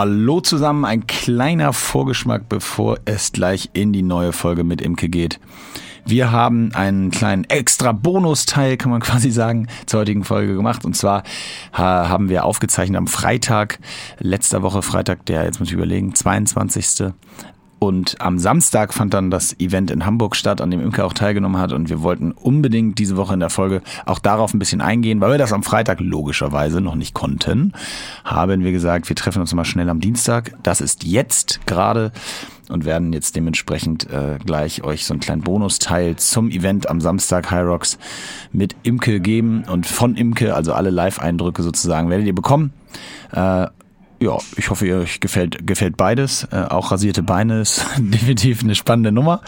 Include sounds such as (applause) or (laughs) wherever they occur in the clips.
Hallo zusammen, ein kleiner Vorgeschmack, bevor es gleich in die neue Folge mit Imke geht. Wir haben einen kleinen extra Bonusteil, kann man (laughs) quasi sagen, zur heutigen Folge gemacht. Und zwar haben wir aufgezeichnet am Freitag, letzter Woche Freitag, der, jetzt muss ich überlegen, 22. Und am Samstag fand dann das Event in Hamburg statt, an dem Imke auch teilgenommen hat. Und wir wollten unbedingt diese Woche in der Folge auch darauf ein bisschen eingehen, weil wir das am Freitag logischerweise noch nicht konnten. Haben wir gesagt, wir treffen uns mal schnell am Dienstag. Das ist jetzt gerade und werden jetzt dementsprechend äh, gleich euch so einen kleinen Bonusteil zum Event am Samstag High Rocks mit Imke geben und von Imke, also alle Live-Eindrücke sozusagen, werdet ihr bekommen. Äh, ja, ich hoffe, ihr euch gefällt, gefällt beides. Äh, auch rasierte Beine ist (laughs) definitiv eine spannende Nummer.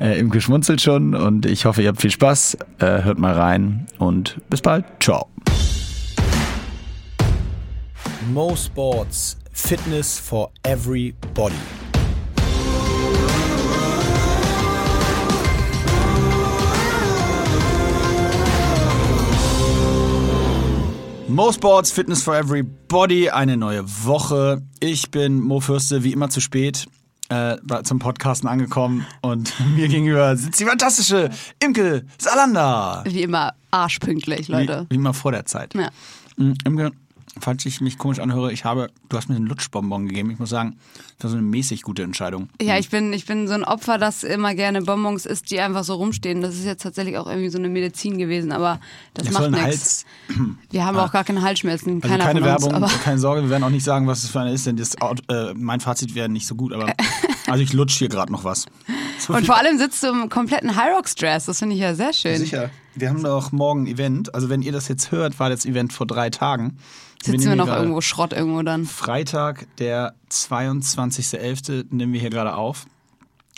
Äh, Imke schmunzelt schon und ich hoffe, ihr habt viel Spaß. Äh, hört mal rein und bis bald. Ciao. Mo Sports Fitness for Everybody. Mo Sports Fitness for Everybody, eine neue Woche. Ich bin Mo Fürste, wie immer zu spät äh, zum Podcasten angekommen und (laughs) mir gegenüber sitzt die fantastische Imke Salander. Wie immer arschpünktlich, Leute. Wie, wie immer vor der Zeit. Ja. Mm, Imke, falls ich mich komisch anhöre, ich habe, du hast mir einen Lutschbonbon gegeben. Ich muss sagen, das war so eine mäßig gute Entscheidung. Ja, ich bin, ich bin so ein Opfer, das immer gerne Bonbons isst, die einfach so rumstehen. Das ist jetzt tatsächlich auch irgendwie so eine Medizin gewesen, aber das, Das macht nichts. Wir haben auch gar keine Halsschmerzen, Also keine uns. Werbung, aber keine Sorge, wir werden auch nicht sagen, was es für eine ist, denn das, äh, mein Fazit wäre nicht so gut, aber (laughs) also ich lutsch hier gerade noch was. So und vor allem sitzt du im kompletten High Rocks Dress. Das finde ich ja sehr schön. Sicher. Wir haben doch morgen ein Event. Also wenn ihr das jetzt hört, war das Event vor drei Tagen. Sitzen wir noch gerade irgendwo Schrott irgendwo dann. Freitag, der 22.11. nehmen wir hier gerade auf.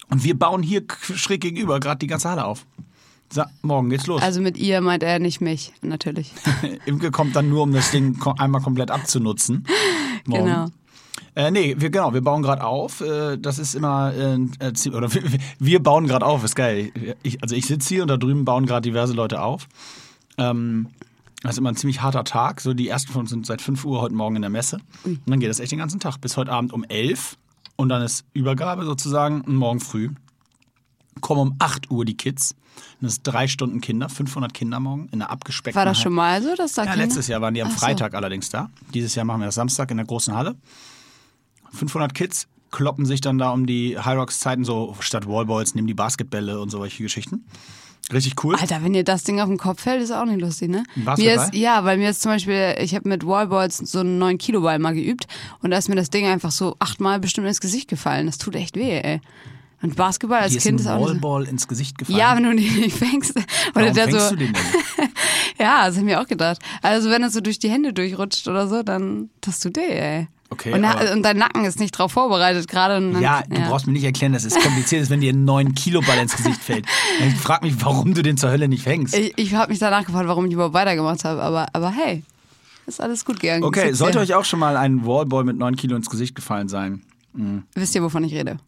Und wir bauen hier schräg gegenüber gerade die ganze Halle auf. So, morgen geht's los. Also mit ihr meint er nicht mich, natürlich. (laughs) Imke kommt dann nur, um das Ding einmal komplett abzunutzen. (laughs) Morgen. Genau. Äh, nee, wir, genau, wir bauen gerade auf. Äh, das ist immer, äh, äh, oder (laughs) wir, wir bauen gerade auf, ist geil. Ich, also ich sitze hier und da drüben bauen gerade diverse Leute auf. Ähm, das ist immer ein ziemlich harter Tag. So die ersten von uns sind seit 5 Uhr heute Morgen in der Messe. Und dann geht das echt den ganzen Tag bis heute Abend um 11 und dann ist Übergabe sozusagen und morgen früh. Kommen um 8 Uhr die Kids. Das ist drei Stunden Kinder, 500 Kinder morgen in einer abgespeckten War das Halle. schon mal so, dass da Ja, Kinder- letztes Jahr waren die am Ach so. Freitag allerdings da. Dieses Jahr machen wir das Samstag in der großen Halle. 500 Kids kloppen sich dann da um die High Rocks Zeiten so statt Wallballs, nehmen die Basketbälle und solche Geschichten. Richtig cool. Alter, wenn dir das Ding auf den Kopf fällt, ist auch nicht lustig, ne? Ein Mir ist, ja, weil mir ist zum Beispiel, ich habe mit Wallballs so einen 9 Kilo Ball mal geübt und da ist mir das Ding einfach so achtmal bestimmt ins Gesicht gefallen. Das tut echt weh, ey. Und Basketball als Hier ist Kind ein ist auch nicht so. Wallball ins Gesicht gefallen. Ja, wenn du den nicht fängst. Oder Warum der fängst so, du den denn? (laughs) Ja, das hab ich mir auch gedacht. Also wenn es so durch die Hände durchrutscht oder so, dann das tut weh, ey. Okay, und, und dein Nacken ist nicht drauf vorbereitet gerade. Ja, du brauchst mir nicht erklären, dass es kompliziert ist, wenn dir ein 9 Kilo Ball ins Gesicht fällt. (laughs) Ich frag mich, warum du den zur Hölle nicht fängst. Ich, ich habe mich danach gefragt, warum ich überhaupt weitergemacht habe, aber, aber hey, ist alles gut gegangen. Okay, sollte euch auch schon mal ein Wallball mit 9 Kilo ins Gesicht gefallen sein? sehr- Wisst ihr, wovon ich rede?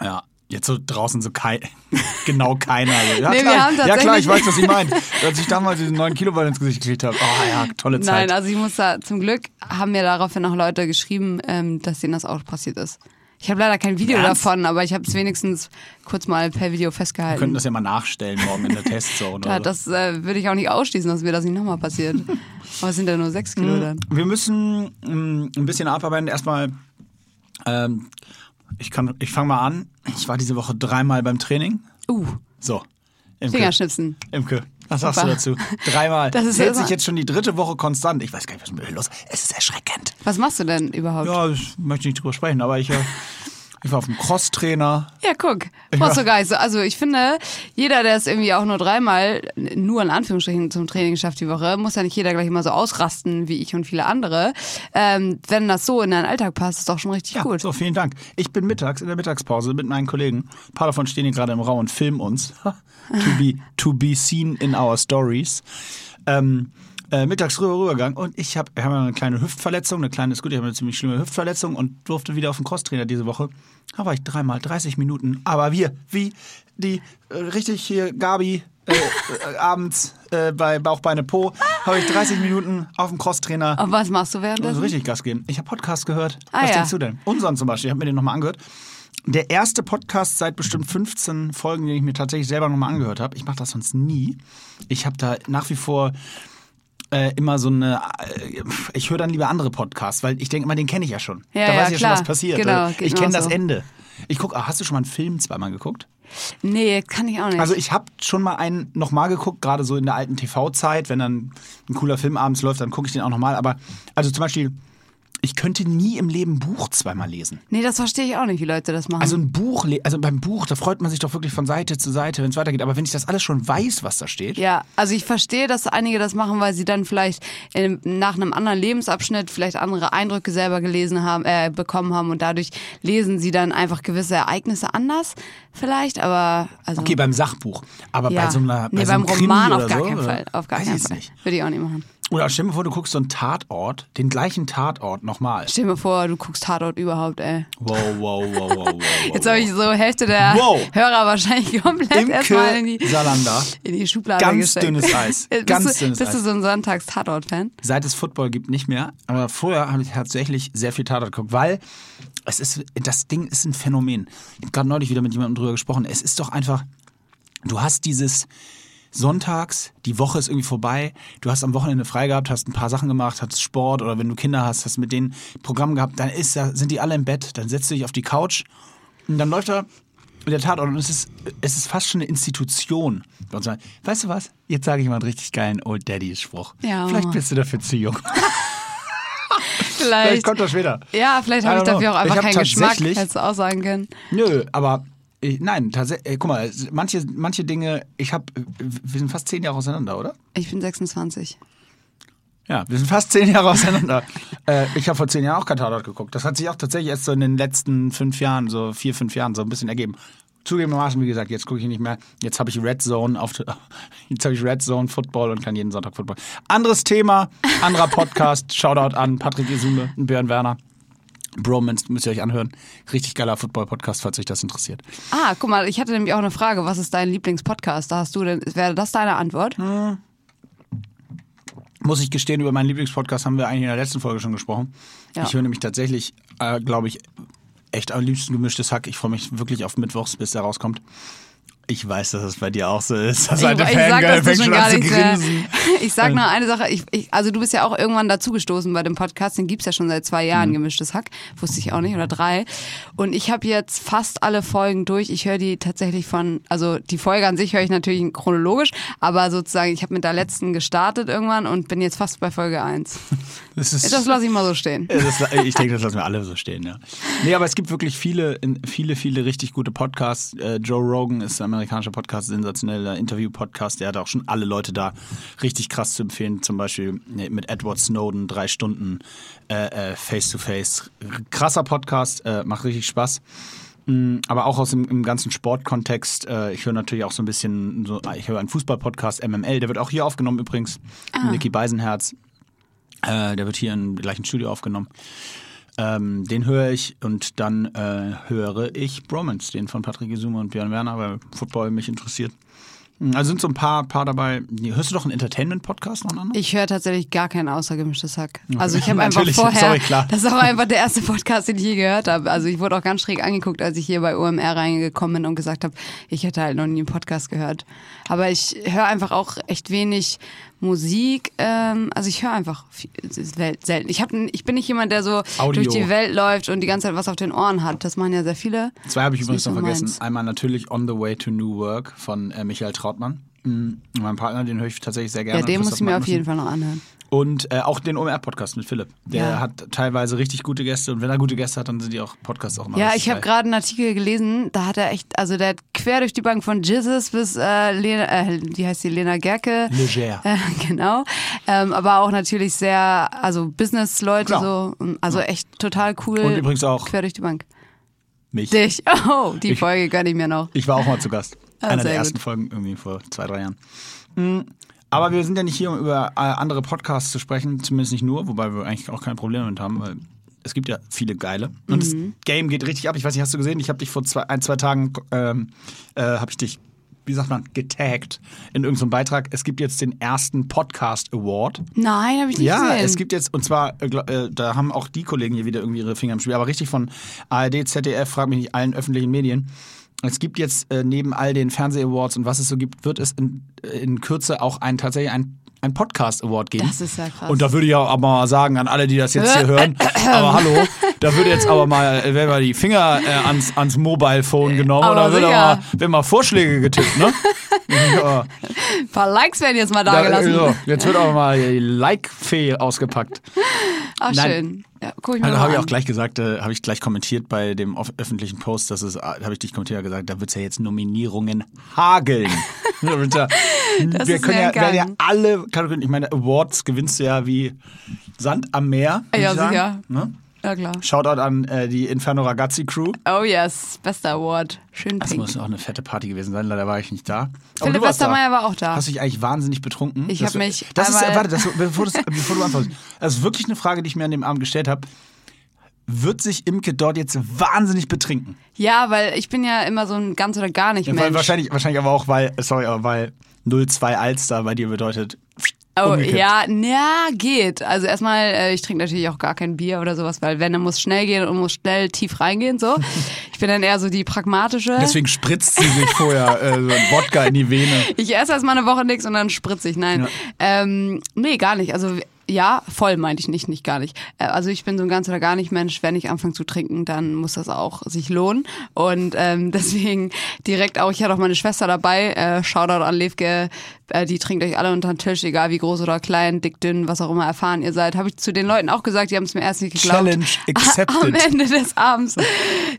Ja, jetzt so draußen so kei (laughs) genau keiner. (laughs) Ja, Nee, wir klar, ja klar, ich weiß, was Sie meint. Als ich damals diesen 9 Kilo Ball ins Gesicht gekriegt habe. Oh ja, tolle Zeit. Nein, also ich muss da, zum Glück haben mir daraufhin auch Leute geschrieben, ähm, dass denen das auch passiert ist. Ich habe leider kein Video Ernst? davon, aber ich habe es wenigstens kurz mal per Video Wir festgehalten. könnten das ja mal nachstellen morgen in der Testzone. ja, das äh, würde ich auch nicht ausschließen, dass mir das nicht nochmal passiert. (laughs) aber es sind ja nur sechs Kilo dann. Wir müssen mm, ein bisschen abarbeiten. Erstmal, ähm, ich, kann- ich fange mal an. Ich war diese Woche dreimal beim Training. Uh, So, Imke. Fingerschnipsen. Imke, was sagst du Super. dazu? Dreimal. Das ist hält sich jetzt schon die dritte Woche konstant. Ich weiß gar nicht, was ist mit mir los Es ist erschreckend. Was machst du denn überhaupt? Ja, ich möchte nicht drüber sprechen, aber ich, äh, (laughs) ich war auf dem Crosstrainer. Ja, guck. Nicht so. Also ich finde, jeder, der es irgendwie auch nur dreimal, nur in Anführungsstrichen zum Training schafft die Woche, muss ja nicht jeder gleich immer so ausrasten wie ich und viele andere. Ähm, wenn das so in deinen Alltag passt, ist doch schon richtig Ja, gut. so, vielen Dank. Ich bin mittags in der Mittagspause mit meinen Kollegen. Ein paar davon stehen hier gerade im Raum und filmen uns. (laughs) to, be, to be seen in our stories. Ähm, äh, mittags rüber rübergegangen und ich habe hab eine kleine Hüftverletzung, eine kleine, ist gut, ich habe eine ziemlich schlimme Hüftverletzung und durfte wieder auf den Crosstrainer diese Woche. Da war ich dreimal 30 Minuten, aber wir, wie die, äh, richtig hier, Gabi, äh, äh, abends äh, bei Bauchbeine Po, habe ich 30 Minuten auf dem Crosstrainer. Und was machst du Also währenddessen? richtig Gas geben. Ich habe Podcast gehört. Ah, Was ja. denkst du denn? Unseren zum Beispiel, ich habe mir den nochmal angehört. Der erste Podcast seit bestimmt 15 Folgen, den ich mir tatsächlich selber nochmal angehört habe. Ich mache das sonst nie. Ich habe da nach wie vor äh, immer so eine. Äh, ich höre dann lieber andere Podcasts, weil ich denke immer, den kenne ich ja schon. Ja, da ja, weiß ich ja klar. schon, was passiert. Genau, Äh, ich kenne auch das so. Ende. Ich guck, ah, hast du schon mal einen Film zweimal geguckt? Nee, kann ich auch nicht. Also ich habe schon mal einen nochmal geguckt, gerade so in der alten TV-Zeit, wenn dann ein cooler Film abends läuft, dann gucke ich den auch nochmal. Aber also zum Beispiel, ich könnte nie im Leben ein Buch zweimal lesen. nee, das verstehe ich auch nicht, wie Leute das machen. Also ein Buch, also beim Buch, da freut man sich doch wirklich von Seite zu Seite, wenn es weitergeht. Aber wenn ich das alles schon weiß, was da steht, Ja, also ich verstehe, dass einige das machen, weil sie dann vielleicht in, nach einem anderen Lebensabschnitt vielleicht andere Eindrücke selber gelesen haben, äh, bekommen haben und dadurch lesen sie dann einfach gewisse Ereignisse anders, vielleicht. Aber also okay, beim Sachbuch. Aber ja. bei so einer bei nee, so beim Krimi Roman auf gar so, keinen? Fall, auf gar keinen Fall. nicht. Würde ich auch nicht machen. Oder stell dir mal vor, du guckst so einen Tatort, den gleichen Tatort nochmal. Stell dir vor, du guckst Tatort überhaupt, ey. Wow, wow, wow, wow, wow. Jetzt habe ich so Hälfte der Wow. Hörer wahrscheinlich (laughs) komplett erstmal in die, Salander. in die Schublade Ganz gesteckt. dünnes Eis. (laughs) bist Ganz du, dünnes bist du Eis. so ein Sonntags-Tatort-Fan? Seit es Football gibt, nicht mehr. Aber vorher habe ich tatsächlich sehr viel Tatort geguckt, weil es ist, das Ding ist ein Phänomen. Ich habe gerade neulich wieder mit jemandem drüber gesprochen. Es ist doch einfach, du hast dieses Sonntags, die Woche ist irgendwie vorbei, du hast am Wochenende frei gehabt, hast ein paar Sachen gemacht, hattest Sport oder wenn du Kinder hast, hast mit denen Programm gehabt, dann ist, sind die alle im Bett, dann setzt du dich auf die Couch und dann läuft da der Tatort und es ist, es ist fast schon eine Institution. Weißt du was? Jetzt sage ich mal einen richtig geilen Old Daddy-Spruch. Ja. Vielleicht bist du dafür zu jung. (laughs) Vielleicht. Vielleicht kommt das später. Ja, vielleicht habe ich dafür auch einfach keinen Geschmack, hättest du auch sagen können. Nö, aber äh, nein, tatsächlich. Äh, guck mal, manche, manche Dinge, ich habe, wir sind fast zehn Jahre auseinander, oder? Ich bin 26. Ja, wir sind fast zehn Jahre auseinander. (laughs) äh, ich habe vor zehn Jahren auch kein Tatort geguckt. Das hat sich auch tatsächlich erst so in den letzten fünf Jahren, so vier, fünf Jahren, so ein bisschen ergeben. Zugegebenermaßen, wie gesagt, jetzt gucke ich nicht mehr. Jetzt habe ich Red Zone auf, (laughs) jetzt habe ich Red Zone Football und kann jeden Sonntag Football. Anderes Thema, anderer Podcast. (laughs) Shoutout an Patrick Isume und Björn Werner. Bromance müsst ihr euch anhören. Richtig geiler Football-Podcast, falls euch das interessiert. Ah, guck mal, ich hatte nämlich auch eine Frage. Was ist dein Lieblingspodcast? Da hast du denn, wäre das deine Antwort? Hm. Muss ich gestehen, über meinen Lieblingspodcast haben wir eigentlich in der letzten Folge schon gesprochen. Ja. Ich höre nämlich tatsächlich, äh, glaube ich, echt am liebsten gemischtes Hack. Ich freue mich wirklich auf Mittwochs, bis der rauskommt. Ich weiß, dass es bei dir auch so ist. Das Ich, alte ich sag das fängt schon gar nicht mehr. (laughs) Ich sag nur eine Sache. Ich, ich, also du bist ja auch irgendwann dazugestoßen bei dem Podcast. Den gibt's ja schon seit zwei Mhm. Jahren, gemischtes Hack. Wusste ich auch nicht, oder drei. Und ich habe jetzt fast alle Folgen durch. Ich höre die tatsächlich von, also die Folge an sich höre ich natürlich chronologisch, aber sozusagen, ich habe mit der letzten gestartet irgendwann und bin jetzt fast bei Folge eins. (laughs) Das ist, Das lasse ich mal so stehen. Das, ich denke, das lassen wir alle so stehen, ja. Nee, aber es gibt wirklich viele, viele, viele richtig gute Podcasts. Äh, Joe Rogan ist ein amerikanischer Podcast, sensationeller Interview-Podcast. Der hat auch schon alle Leute da richtig krass zu empfehlen. Zum Beispiel mit Edward Snowden, drei Stunden äh, äh, Face-to-Face. Krasser Podcast, äh, macht richtig Spaß. Mm, Aber auch aus dem im ganzen Sportkontext. Äh, ich höre natürlich auch so ein bisschen, so, ich höre einen Fußball-Podcast, MML, der wird auch hier aufgenommen übrigens. Niki Beisenherz. Äh, der wird hier im gleichen Studio aufgenommen. Ähm, den höre ich und dann äh, höre ich Bromance, den von Patrick Isume und Björn Werner, weil Football mich interessiert. Hm, Also sind so ein paar, paar dabei. Hörst du doch einen Entertainment-Podcast noch einen? Ich höre tatsächlich gar keinen außergemischtes Hack. Also ich (laughs) habe einfach vorher, sorry, klar. das ist auch einfach der erste Podcast, den ich je gehört habe. Also ich wurde auch ganz schräg angeguckt, als ich hier bei OMR reingekommen bin und gesagt habe, ich hätte halt noch nie einen Podcast gehört. Aber ich höre einfach auch echt wenig Musik. Ähm, also ich höre einfach viel, selten. Ich, hab, ich bin nicht jemand, der so Audio. durch die Welt läuft und die ganze Zeit was auf den Ohren hat. Das machen ja sehr viele. Zwei habe ich übrigens noch vergessen. meins. Einmal natürlich On the Way to New Work von äh, Michael Trautmann. Mhm. Mein Partner, den höre ich tatsächlich sehr gerne. Ja, den muss ich mir auf jeden Fall noch anhören. Und äh, auch den OMR-Podcast mit Philipp. Der Ja. hat teilweise richtig gute Gäste und wenn er gute Gäste hat, dann sind die auch Podcasts auch immer Ja, ich habe gerade einen Artikel gelesen, da hat er echt, also der hat quer durch die Bank von Jizzes bis äh, Lena, äh, wie heißt die, Lena Gerke. Leger. (laughs) Äh, genau. Ähm, aber auch natürlich sehr, also Business-Leute Klar. so, also echt total cool. Und übrigens auch Quer durch die Bank. mich. Dich. (laughs) Oh, die Ich- Folge gönne ich mir noch. Ich war auch mal zu Gast. Ah, Einer der sehr ersten gut. Folgen, irgendwie vor zwei, drei Jahren. Mhm. Aber wir sind ja nicht hier, um über äh, andere Podcasts zu sprechen, zumindest nicht nur, wobei wir eigentlich auch kein Problem damit haben, weil es gibt ja viele geile. Und das Mhm. Game geht richtig ab. Ich weiß nicht, hast du gesehen? Ich habe dich vor zwei, ein, zwei Tagen, ähm, äh, habe ich dich wie sagt man, getaggt in irgendeinem Beitrag. Es gibt jetzt den ersten Podcast Award. Nein, habe ich nicht Ja, gesehen. es gibt jetzt, und zwar, äh, äh, da haben auch die Kollegen hier wieder irgendwie ihre Finger im Spiel, aber richtig von ARD, ZDF, frag mich nicht, allen öffentlichen Medien. Es gibt jetzt äh, neben all den Fernseh-Awards und was es so gibt, wird es in, in Kürze auch ein, tatsächlich ein, ein Podcast-Award geben. Das ist ja krass. Und da würde ich auch mal sagen an alle, die das jetzt hier hören, (laughs) aber hallo, da würde jetzt aber mal, äh, werden mal die Finger äh, ans, ans Mobile-Phone genommen Aber und da wird aber, werden mal Vorschläge getippt, ne? (laughs) ja. Ein paar Likes werden jetzt mal da, Da, gelassen. so, jetzt wird aber mal die Like-Fee ausgepackt. Ach, Nein. schön. Ja, guck ich mir Also habe ich auch gleich gesagt, äh, habe ich gleich kommentiert bei dem öffentlichen Post, dass es, äh, habe ich dich kommentiert gesagt, da wird es ja jetzt Nominierungen hageln. (laughs) Da wir können ja, werden ja alle Kategorien, ich meine, Awards gewinnst du ja wie Sand am Meer. Ja, sicher. Ne? Ja, klar. Shoutout an äh, die Inferno Ragazzi Crew. Oh yes, bester Award. Schön Das pink. muss auch eine fette Party gewesen sein, leider war ich nicht da. Aber Philipp du warst da. Westermeier war auch da. Hast du dich eigentlich wahnsinnig betrunken? Ich Das- hab mich Das ist, einmal- warte, das, bevor, das, (laughs) bevor du antwortest. Das ist wirklich eine Frage, die ich mir an dem Abend gestellt habe. Wird sich Imke dort jetzt wahnsinnig betrinken? Ja, weil ich bin ja immer so ein ganz oder gar nicht Weil Mensch. wahrscheinlich, wahrscheinlich aber auch, weil, sorry, aber weil 02 Alster bei dir bedeutet. Oh, ja, ja, geht. Also erstmal, äh, ich trinke natürlich auch gar kein Bier oder sowas, weil wenn, dann muss schnell gehen und muss schnell tief reingehen, so. (laughs) Ich bin dann eher so die pragmatische. Deswegen spritzt sie sich vorher äh, so ein Wodka in die Vene. Ich esse erst mal eine Woche nichts und dann spritze ich. Nein. Ja. Ähm, nee, gar nicht. Also ja, voll meinte ich nicht, nicht gar nicht. Äh, Also ich bin so ein ganz oder gar nicht Mensch. Wenn ich anfange zu trinken, dann muss das auch sich lohnen. Und ähm, (laughs) deswegen direkt auch, ich hatte auch meine Schwester dabei. Äh, Shoutout an Levke. Äh, die trinkt euch alle unter den Tisch, egal wie groß oder klein, dick, dünn, was auch immer erfahren ihr seid. Habe ich zu den Leuten auch gesagt, die haben es mir erst nicht geglaubt. Challenge (laughs) accepted. Am Ende des Abends.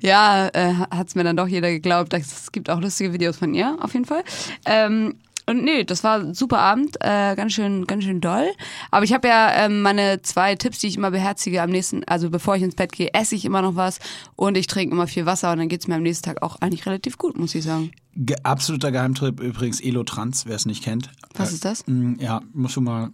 Ja, äh, hat es mir dann doch jeder geglaubt. Es gibt auch lustige Videos von ihr, auf jeden Fall. Ähm, und nee, das war ein super Abend, äh, ganz schön, ganz schön doll. Aber ich habe ja ähm, meine zwei Tipps, die ich immer beherzige am nächsten, also bevor ich ins Bett gehe, esse ich immer noch was und ich trinke immer viel Wasser und dann geht's mir am nächsten Tag auch eigentlich relativ gut, muss ich sagen. Ge absoluter Geheimtrip übrigens Elotrans, wer es nicht kennt. Was ist das? Mm, Ja, musst du mal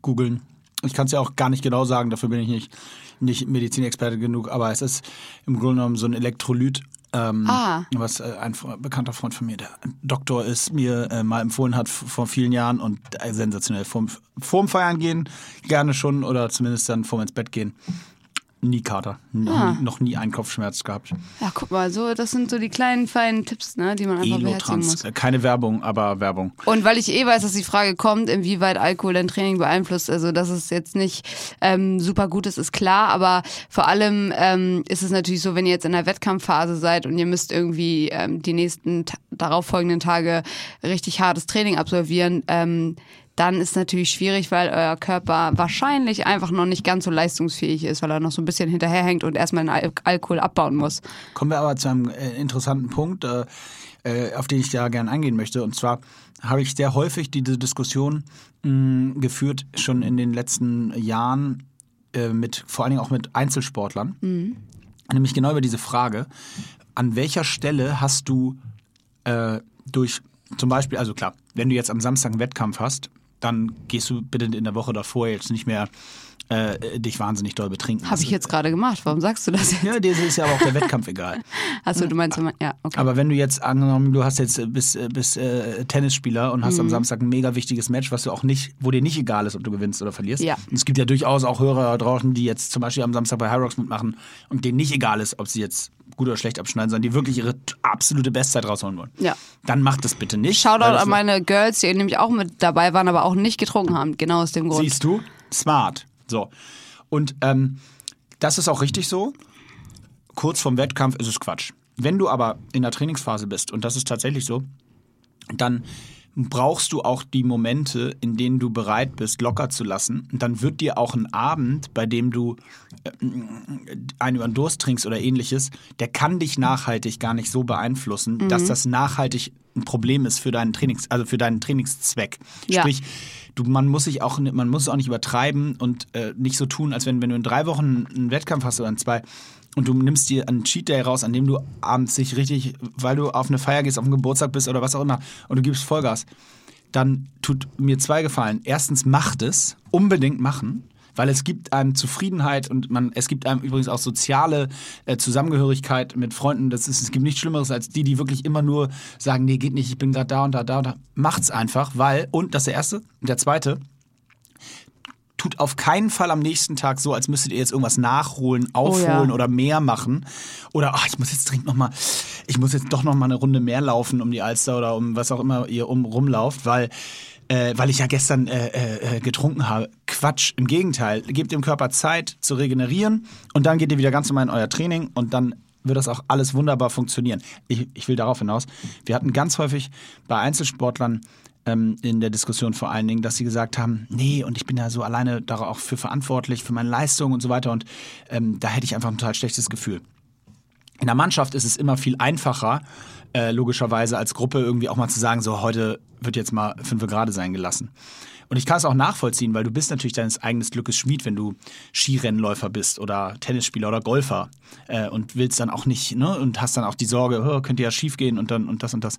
googeln. Ich kann es ja auch gar nicht genau sagen, dafür bin ich nicht, nicht Medizinexperte genug, aber es ist im Grunde genommen so ein Elektrolyt. Ähm, Ah. Was äh, ein bekannter Freund von mir, der Doktor ist, mir äh, mal empfohlen hat vor vielen Jahren und äh, sensationell. Vorm, vorm Feiern gehen, gerne schon oder zumindest dann vorm ins Bett gehen. Nie Kater. Noch, Ah. nie, noch nie einen Kopfschmerz gehabt. Ja, guck mal, so, das sind so die kleinen, feinen Tipps, ne, die man einfach beherzigen muss. Äh, Keine Werbung, aber Werbung. Und weil ich eh weiß, dass die Frage kommt, inwieweit Alkohol dein Training beeinflusst, also dass es jetzt nicht ähm, super gut ist, ist klar, aber vor allem ähm, ist es natürlich so, wenn ihr jetzt in der Wettkampfphase seid und ihr müsst irgendwie ähm, die nächsten darauffolgenden Tage richtig hartes Training absolvieren, ähm, dann ist natürlich schwierig, weil euer Körper wahrscheinlich einfach noch nicht ganz so leistungsfähig ist, weil er noch so ein bisschen hinterherhängt und erstmal den Al Alkohol abbauen muss. Kommen wir aber zu einem äh, interessanten Punkt, äh, äh, auf den ich da gerne eingehen möchte. Und zwar habe ich sehr häufig diese Diskussion mh, geführt, schon in den letzten Jahren, mit, vor allen Dingen auch mit Einzelsportlern. Nämlich genau über diese Frage, an welcher Stelle hast du durch zum Beispiel, also klar, wenn du jetzt am Samstag einen Wettkampf hast, dann gehst du bitte in der Woche davor jetzt nicht mehr äh, dich wahnsinnig doll betrinken. Habe ich jetzt gerade gemacht. Warum sagst du das jetzt? Ja, dir ist ja aber auch der Wettkampf egal. (laughs) Achso, du meinst, ja, okay. Aber wenn du jetzt angenommen, du hast jetzt äh, bist, äh, bist äh, Tennisspieler und hast Mhm. am Samstag ein mega wichtiges Match, was du auch nicht, wo dir nicht egal ist, ob du gewinnst oder verlierst. Ja. Und es gibt ja durchaus auch Hörer draußen, die jetzt zum Beispiel am Samstag bei Hyrox mitmachen und denen nicht egal ist, ob sie jetzt gut oder schlecht abschneiden, sondern die wirklich ihre absolute Bestzeit rausholen wollen. Ja. Dann macht das bitte nicht. Shoutout an meine Girls, die nämlich auch mit dabei waren, aber auch nicht getrunken haben. Genau aus dem Grund. Siehst du? Smart. So. Und ähm, das ist auch richtig so. Kurz vorm Wettkampf ist es Quatsch. Wenn du aber in der Trainingsphase bist, und das ist tatsächlich so, dann brauchst du auch die Momente, in denen du bereit bist, locker zu lassen. Und dann wird dir auch ein Abend, bei dem du äh, einen über den Durst trinkst oder ähnliches, der kann dich nachhaltig gar nicht so beeinflussen, dass das nachhaltig ein Problem ist für deinen Trainings, also für deinen Trainingszweck. Ja. Sprich, du, man muss sich auch, man muss es auch nicht übertreiben und äh, nicht so tun, als wenn, wenn du in drei Wochen einen Wettkampf hast oder in zwei und du nimmst dir einen Cheat Day raus, an dem du abends dich richtig, weil du auf eine Feier gehst, auf einen Geburtstag bist oder was auch immer und du gibst Vollgas, dann tut mir zwei Gefallen. Erstens, macht es, unbedingt machen. Weil es gibt einem Zufriedenheit und man, es gibt einem übrigens auch soziale äh, Zusammengehörigkeit mit Freunden. Das ist, es gibt nichts Schlimmeres als die, die wirklich immer nur sagen, nee, geht nicht, ich bin gerade da und da, da und da. Macht's einfach, weil, und das ist der erste, und der zweite, tut auf keinen Fall am nächsten Tag so, als müsstet ihr jetzt irgendwas nachholen, aufholen ja. oder mehr machen. Oder ach, ich muss jetzt dringend noch mal, ich muss jetzt doch noch mal eine Runde mehr laufen um die Alster oder um was auch immer ihr um rumlauft, weil äh, weil ich ja gestern äh, äh, getrunken habe. Quatsch, im Gegenteil. Gebt dem Körper Zeit zu regenerieren und dann geht ihr wieder ganz normal in euer Training und dann wird das auch alles wunderbar funktionieren. Ich, ich will darauf hinaus. Wir hatten ganz häufig bei Einzelsportlern ähm, in der Diskussion vor allen Dingen, dass sie gesagt haben, nee, und ich bin ja so alleine da auch für verantwortlich, für meine Leistung und so weiter und ähm, da hätte ich einfach ein total schlechtes Gefühl. In der Mannschaft ist es immer viel einfacher, äh, logischerweise als Gruppe irgendwie auch mal zu sagen, so heute wird jetzt mal fünf Grade sein gelassen. Und ich kann es auch nachvollziehen, weil du bist natürlich deines eigenen Glückes Schmied, wenn du Skirennläufer bist oder Tennisspieler oder Golfer äh, und willst dann auch nicht, ne, und hast dann auch die Sorge, oh, könnte ja schief gehen und dann und das und das.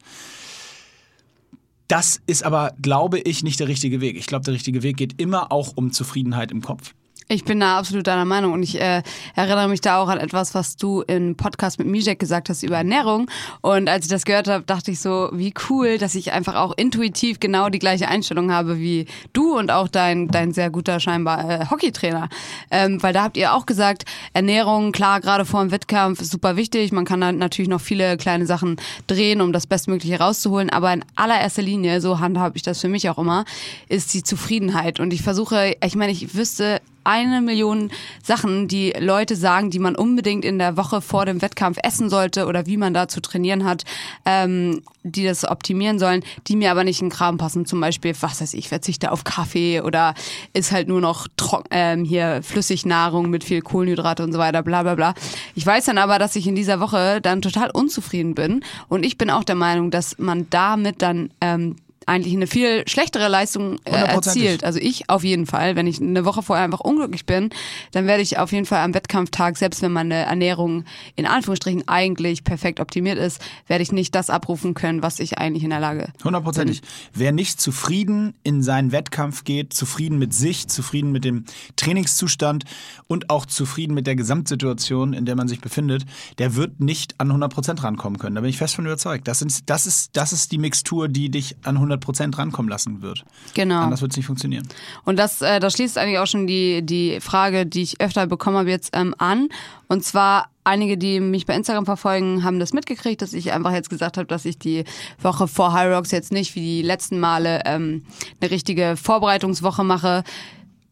Das ist aber, glaube ich, nicht der richtige Weg. Ich glaube, der richtige Weg geht immer auch um Zufriedenheit im Kopf. Ich bin da absolut deiner Meinung und ich äh, erinnere mich da auch an etwas, was du im Podcast mit Mijek gesagt hast über Ernährung. Und als ich das gehört habe, dachte ich so, wie cool, dass ich einfach auch intuitiv genau die gleiche Einstellung habe wie du und auch dein, dein sehr guter scheinbar äh, Hockeytrainer. Ähm, weil da habt ihr auch gesagt, Ernährung, klar, gerade vor dem Wettkampf ist super wichtig. Man kann da natürlich noch viele kleine Sachen drehen, um das Bestmögliche rauszuholen. Aber in allererster Linie, so handhabe ich das für mich auch immer, ist die Zufriedenheit. Und ich versuche, ich meine, ich wüsste eine Million Sachen, die Leute sagen, die man unbedingt in der Woche vor dem Wettkampf essen sollte oder wie man da zu trainieren hat, ähm, die das optimieren sollen, die mir aber nicht in den Kram passen. Zum Beispiel, was weiß ich, verzichte auf Kaffee oder ist halt nur noch ähm, hier Flüssignahrung mit viel Kohlenhydrate und so weiter, bla bla bla. Ich weiß dann aber, dass ich in dieser Woche dann total unzufrieden bin und ich bin auch der Meinung, dass man damit dann ähm, eigentlich eine viel schlechtere Leistung äh, erzielt. Also ich auf jeden Fall. Wenn ich eine Woche vorher einfach unglücklich bin, dann werde ich auf jeden Fall am Wettkampftag, selbst wenn meine Ernährung in Anführungsstrichen eigentlich perfekt optimiert ist, werde ich nicht das abrufen können, was ich eigentlich in der Lage bin. Hundertprozentig. Wer nicht zufrieden in seinen Wettkampf geht, zufrieden mit sich, zufrieden mit dem Trainingszustand und auch zufrieden mit der Gesamtsituation, in der man sich befindet, der wird nicht an 100 Prozent rankommen können. Da bin ich fest von überzeugt. Das, sind, das, ist, das ist die Mixtur, die dich an 100 Prozent rankommen lassen wird. Genau. Anders wird es nicht funktionieren. Und das, äh, das schließt eigentlich auch schon die, die Frage, die ich öfter bekommen habe jetzt ähm, an. Und zwar einige, die mich bei Instagram verfolgen, haben das mitgekriegt, dass ich einfach jetzt gesagt habe, dass ich die Woche vor High Rocks jetzt nicht wie die letzten Male ähm, eine richtige Vorbereitungswoche mache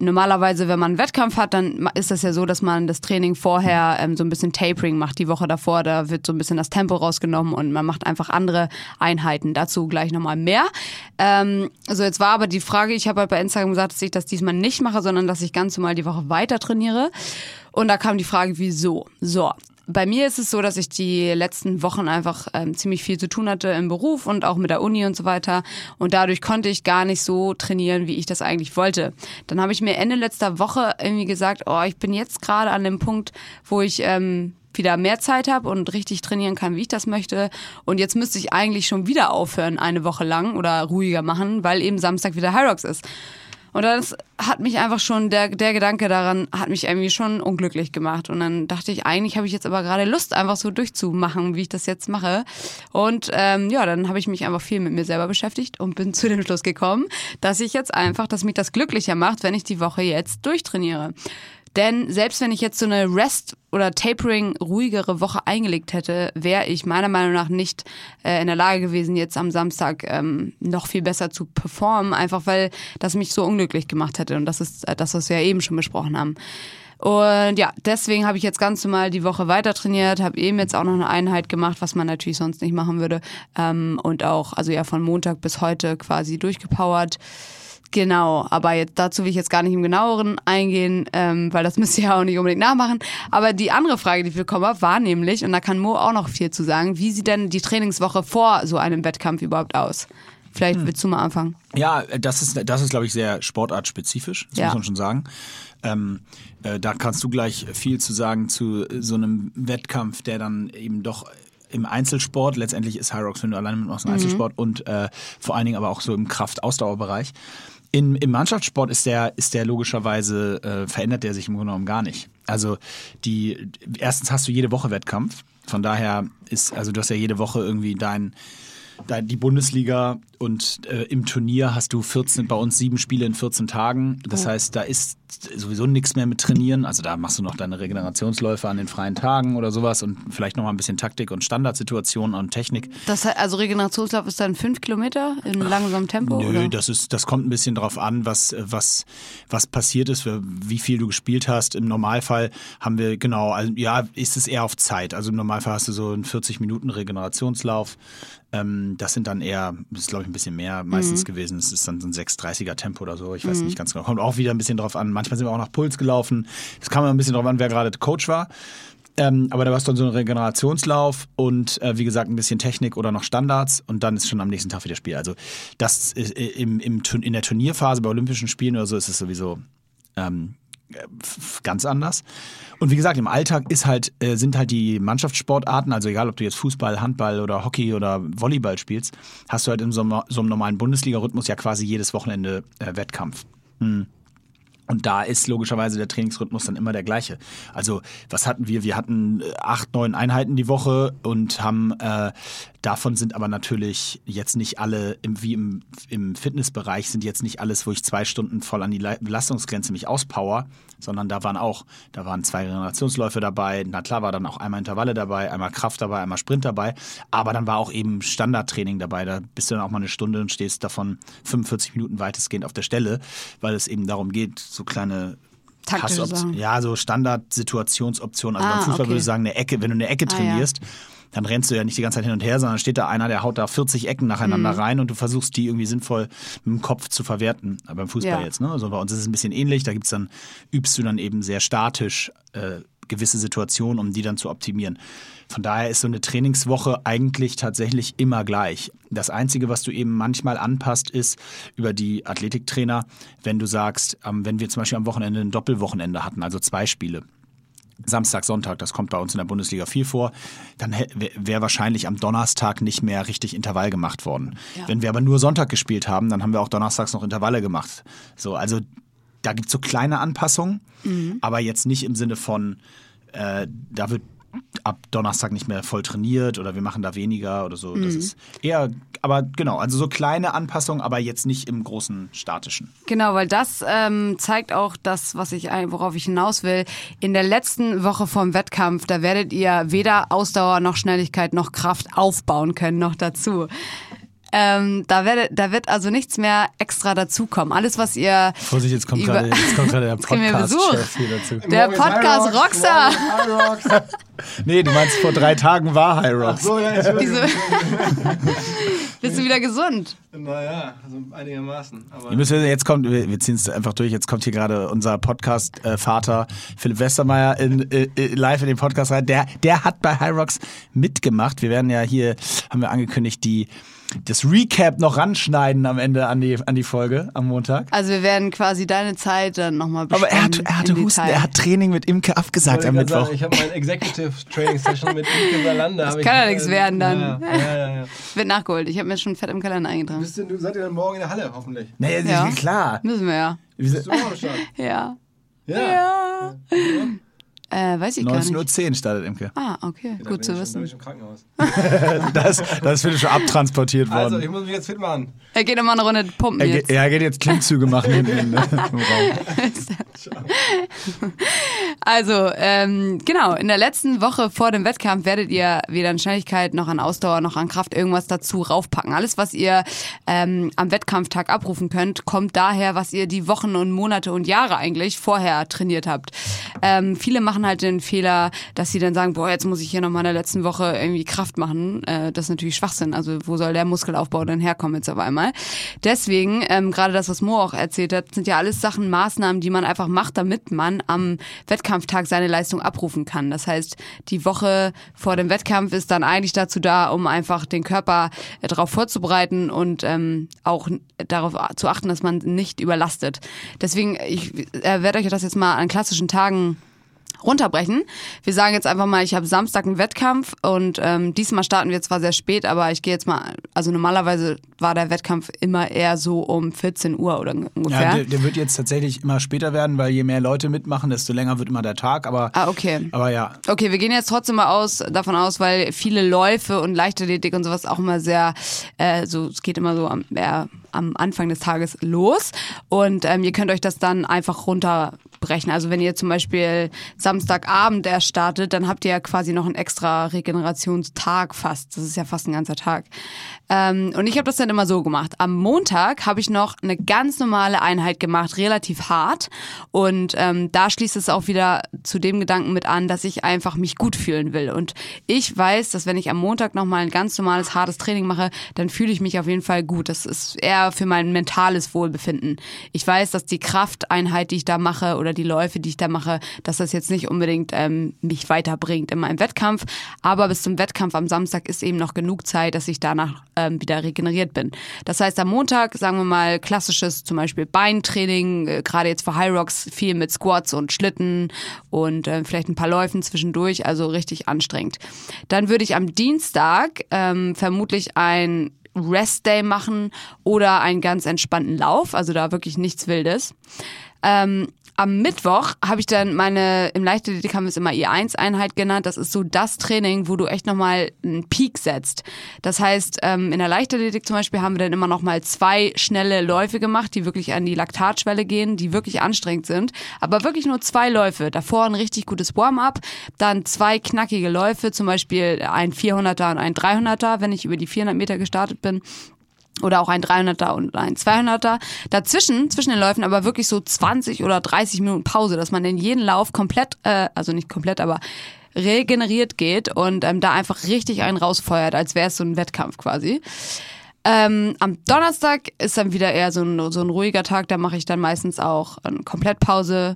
normalerweise, wenn man einen Wettkampf hat, dann ist das ja so, dass man das Training vorher ähm, so ein bisschen Tapering macht. Die Woche davor, da wird so ein bisschen das Tempo rausgenommen und man macht einfach andere Einheiten. Dazu gleich nochmal mehr. Ähm, so, jetzt war aber die Frage, ich habe halt bei Instagram gesagt, dass ich das diesmal nicht mache, sondern dass ich ganz normal die Woche weiter trainiere. Und da kam die Frage, wieso? So, bei mir ist es so, dass ich die letzten Wochen einfach ähm, ziemlich viel zu tun hatte im Beruf und auch mit der Uni und so weiter. Und dadurch konnte ich gar nicht so trainieren, wie ich das eigentlich wollte. Dann habe ich mir Ende letzter Woche irgendwie gesagt, oh, ich bin jetzt gerade an dem Punkt, wo ich ähm, wieder mehr Zeit habe und richtig trainieren kann, wie ich das möchte. Und jetzt müsste ich eigentlich schon wieder aufhören, eine Woche lang oder ruhiger machen, weil eben Samstag wieder Rocks ist. Und das hat mich einfach schon, der, der Gedanke daran hat mich irgendwie schon unglücklich gemacht. Und dann dachte ich, eigentlich habe ich jetzt aber gerade Lust, einfach so durchzumachen, wie ich das jetzt mache. Und ähm, ja, dann habe ich mich einfach viel mit mir selber beschäftigt und bin (laughs) zu dem Schluss gekommen, dass ich jetzt einfach, dass mich das glücklicher macht, wenn ich die Woche jetzt durchtrainiere. Denn selbst wenn ich jetzt so eine Rest- oder Tapering ruhigere Woche eingelegt hätte, wäre ich meiner Meinung nach nicht äh, in der Lage gewesen, jetzt am Samstag ähm, noch viel besser zu performen, einfach weil das mich so unglücklich gemacht hätte. Und das ist äh, das, was wir ja eben schon besprochen haben. Und ja, deswegen habe ich jetzt ganz normal die Woche weiter trainiert, habe eben jetzt auch noch eine Einheit gemacht, was man natürlich sonst nicht machen würde. Ähm, und auch, also ja, von Montag bis heute quasi durchgepowert. Genau, aber jetzt, dazu will ich jetzt gar nicht im genaueren eingehen, ähm, weil das (laughs) müsst ihr ja auch nicht unbedingt nachmachen. Aber die andere Frage, die ich bekommen habe, war nämlich, und da kann Mo auch noch viel zu sagen, wie sieht denn die Trainingswoche vor so einem Wettkampf überhaupt aus? Vielleicht hm. willst du mal anfangen. Ja, das ist, das ist glaube ich, sehr sportartspezifisch, das ja. muss man schon sagen. Ähm, äh, da kannst du gleich viel zu sagen zu so einem Wettkampf, der dann eben doch im Einzelsport, letztendlich ist Hyrox, wenn du alleine mitmachst, ein mhm. Einzelsport und äh, vor allen Dingen aber auch so im Kraft-Ausdauerbereich In, Im Mannschaftssport ist der, ist der logischerweise, äh, verändert der sich im Grunde genommen gar nicht. Also die, erstens hast du jede Woche Wettkampf. Von daher ist, also du hast ja jede Woche irgendwie dein, dein die Bundesliga und äh, im Turnier hast du 14, bei uns sieben Spiele in 14 Tagen. Das heißt, da ist sowieso nichts mehr mit Trainieren. Also da machst du noch deine Regenerationsläufe an den freien Tagen oder sowas und vielleicht noch mal ein bisschen Taktik und Standardsituationen und Technik. Das, heißt, also Regenerationslauf ist dann fünf Kilometer in langsamem Tempo? Nö, oder? das ist, das kommt ein bisschen drauf an, was, was, was passiert ist, wie viel du gespielt hast. Im Normalfall haben wir, genau, also, ja, ist es eher auf Zeit. Also im Normalfall hast du so einen 40 Minuten Regenerationslauf. Ähm, das sind dann eher, das ist glaube ich ein bisschen mehr meistens gewesen. Es ist dann so ein 6,30er Tempo oder so. Ich weiß nicht ganz genau. Kommt auch wieder ein bisschen drauf an. Manchmal sind wir auch nach Puls gelaufen. Es kam ein bisschen drauf an, wer gerade Coach war. Ähm, aber da war es dann so ein Regenerationslauf und äh, wie gesagt ein bisschen Technik oder noch Standards und dann ist schon am nächsten Tag wieder Spiel. Also das ist, äh, im, im, in der Turnierphase bei Olympischen Spielen oder so ist es sowieso ähm, ganz anders. Und wie gesagt, im Alltag ist halt, äh, sind halt die Mannschaftssportarten, also egal ob du jetzt Fußball, Handball oder Hockey oder Volleyball spielst, hast du halt in so, einem- so einem normalen Bundesliga-Rhythmus ja quasi jedes Wochenende äh, Wettkampf. Und da ist logischerweise der Trainingsrhythmus dann immer der gleiche. Also was hatten wir? Wir hatten äh, acht, neun Einheiten die Woche und haben äh, davon sind aber natürlich jetzt nicht alle im, wie im, im Fitnessbereich sind jetzt nicht alles, wo ich zwei Stunden voll an die Belastungsgrenze mich auspower, sondern da waren auch, da waren zwei Regenerationsläufe dabei. Na klar war dann auch einmal Intervalle dabei, einmal Kraft dabei, einmal Sprint dabei. Aber dann war auch eben Standardtraining dabei. Da bist du dann auch mal eine Stunde und stehst davon 45 Minuten weitestgehend auf der Stelle, weil es eben darum geht, so kleine Taktische Sachen. Ja, so Standardsituationsoptionen. Also Ah, beim Fußball okay. würde ich sagen, eine Ecke, wenn du eine Ecke Ah, ja. Dann rennst du ja nicht die ganze Zeit hin und her, sondern steht da einer, der haut da 40 Ecken nacheinander Mhm. rein und du versuchst die irgendwie sinnvoll mit dem Kopf zu verwerten. Aber beim Fußball Ja. jetzt, ne? Also bei uns ist es ein bisschen ähnlich. Da gibt's dann, übst du dann eben sehr statisch äh, gewisse Situationen, um die dann zu optimieren. Von daher ist so eine Trainingswoche eigentlich tatsächlich immer gleich. Das Einzige, was du eben manchmal anpasst, ist über die Athletiktrainer, wenn du sagst, ähm, wenn wir zum Beispiel am Wochenende ein Doppelwochenende hatten, also zwei Spiele, Samstag, Sonntag, das kommt bei uns in der Bundesliga viel vor, dann wäre wahrscheinlich am Donnerstag nicht mehr richtig Intervall gemacht worden. Ja. Wenn wir aber nur Sonntag gespielt haben, dann haben wir auch donnerstags noch Intervalle gemacht. So, also da gibt es so kleine Anpassungen, aber jetzt nicht im Sinne von, äh, da wird ab Donnerstag nicht mehr voll trainiert oder wir machen da weniger oder so. Das ist eher, aber genau, also so kleine Anpassungen, aber jetzt nicht im großen statischen. Genau, weil das ähm, zeigt auch das, was ich, ein- worauf ich hinaus will. In der letzten Woche vom Wettkampf, da werdet ihr weder Ausdauer noch Schnelligkeit noch Kraft aufbauen können, noch dazu. Ähm, da, werdet, da wird also nichts mehr extra dazukommen. Alles, was ihr. Vorsicht, jetzt kommt gerade jetzt kommt gerade der. (laughs) Podcast-Chef hier dazu. Der Podcast Rockstar. (laughs) Nee, du meinst vor drei Tagen war High Rocks. So, ja. Diese, (laughs) bist du wieder gesund? Naja, also einigermaßen. Aber Ihr müsst wissen, jetzt kommt, wir, wir ziehen es einfach durch, jetzt kommt hier gerade unser Podcast-Vater Philipp Westermeier in, äh, äh, live in den Podcast rein. Der, der hat bei High Rocks mitgemacht. Wir werden ja hier, haben wir angekündigt, die das Recap noch ranschneiden am Ende an die, an die Folge am Montag. Also wir werden quasi deine Zeit dann nochmal Aber er, hat, er hatte Husten, Detail. er hat Training mit Imke abgesagt am Mittwoch. sagen, ich habe mein Executive Training Session mit Ike Salander. Das kann ja nichts werden dann. Ja, ja, ja, ja. Wird nachgeholt. Ich habe mir schon fett im Kalender eingetragen. Bist du, du seid ihr dann morgen in der Halle, hoffentlich. Nee, ist Ja. klar. Müssen wir ja. Bist du auch (laughs) Start? Ja. Ja. Ja. Äh, weiß ich gar nicht. 19.10 Uhr startet Imke. Ah, okay. Da Gut zu schon, wissen. bin ich im Krankenhaus. (laughs) Das, das wird schon abtransportiert worden. Also, ich muss mich jetzt fit machen. Er geht immer eine Runde pumpen er, jetzt. geht, er geht jetzt Klimmzüge machen hinten in, (laughs) im Raum. (laughs) Also, ähm, genau, in der letzten Woche vor dem Wettkampf werdet ihr weder an Schnelligkeit noch an Ausdauer noch an Kraft irgendwas dazu raufpacken. Alles, was ihr ähm, am Wettkampftag abrufen könnt, kommt daher, was ihr die Wochen und Monate und Jahre eigentlich vorher trainiert habt. Ähm, viele machen halt den Fehler, dass sie dann sagen, boah, jetzt muss ich hier nochmal in der letzten Woche irgendwie Kraft machen. Äh, das ist natürlich Schwachsinn. Also wo soll der Muskelaufbau denn herkommen jetzt auf einmal? Deswegen, ähm, gerade das, was Mo auch erzählt hat, sind ja alles Sachen, Maßnahmen, die man einfach macht, damit man am Wettkampftag seine Leistung abrufen kann. Das heißt, die Woche vor dem Wettkampf ist dann eigentlich dazu da, um einfach den Körper äh, darauf vorzubereiten und ähm, auch darauf zu achten, dass man nicht überlastet. Deswegen, ich äh, werde euch das jetzt mal an klassischen Tagen runterbrechen. Wir sagen jetzt einfach mal, ich habe Samstag einen Wettkampf und ähm, diesmal starten wir zwar sehr spät, aber ich gehe jetzt mal, also normalerweise war der Wettkampf immer eher so um 14 Uhr oder ungefähr. Ja, der, der wird jetzt tatsächlich immer später werden, weil je mehr Leute mitmachen, desto länger wird immer der Tag. Aber, ah, okay. aber ja, Okay, wir gehen jetzt trotzdem mal aus, davon aus, weil viele Läufe und Leichtathletik und sowas auch immer sehr, äh, so es geht immer so am, äh, am Anfang des Tages los und ähm, ihr könnt euch das dann einfach runterbrechen. Also wenn ihr zum Beispiel Samstagabend erst startet, dann habt ihr ja quasi noch einen extra Regenerationstag fast. Das ist ja fast ein ganzer Tag. Ähm, und ich habe das dann immer so gemacht. Am Montag habe ich noch eine ganz normale Einheit gemacht, relativ hart. Und ähm, da schließt es auch wieder zu dem Gedanken mit an, dass ich einfach mich gut fühlen will. Und ich weiß, dass wenn ich am Montag nochmal ein ganz normales, hartes Training mache, dann fühle ich mich auf jeden Fall gut. Das ist eher für mein mentales Wohlbefinden. Ich weiß, dass die Krafteinheit, die ich da mache oder die Läufe, die ich da mache, dass das jetzt nicht unbedingt ähm, mich weiterbringt in meinem Wettkampf. Aber bis zum Wettkampf am Samstag ist eben noch genug Zeit, dass ich danach ähm, wieder regeneriert bin. Das heißt, am Montag, sagen wir mal, klassisches zum Beispiel Beintraining, äh, gerade jetzt für High Rocks viel mit Squats und Schlitten und äh, vielleicht ein paar Läufen zwischendurch, also richtig anstrengend. Dann würde ich am Dienstag ähm, vermutlich ein Rest Day machen oder einen ganz entspannten Lauf, also da wirklich nichts Wildes. Ähm, am Mittwoch habe ich dann meine, im Leichtathletik haben wir es immer I1-Einheit genannt. Das ist so das Training, wo du echt nochmal einen Peak setzt. Das heißt, ähm, in der Leichtathletik zum Beispiel haben wir dann immer nochmal zwei schnelle Läufe gemacht, die wirklich an die Laktatschwelle gehen, die wirklich anstrengend sind. Aber wirklich nur zwei Läufe. Davor ein richtig gutes Warm-up, dann zwei knackige Läufe, zum Beispiel ein 400er und ein 300er, wenn ich über die 400 Meter gestartet bin oder auch ein 300er und ein 200er. Dazwischen, zwischen den Läufen aber wirklich so 20 oder 30 Minuten Pause, dass man in jeden Lauf komplett, äh, also nicht komplett, aber regeneriert geht und ähm, da einfach richtig einen rausfeuert, als wäre es so ein Wettkampf quasi. Ähm, am Donnerstag ist dann wieder eher so ein, so ein ruhiger Tag, da mache ich dann meistens auch eine Komplettpause.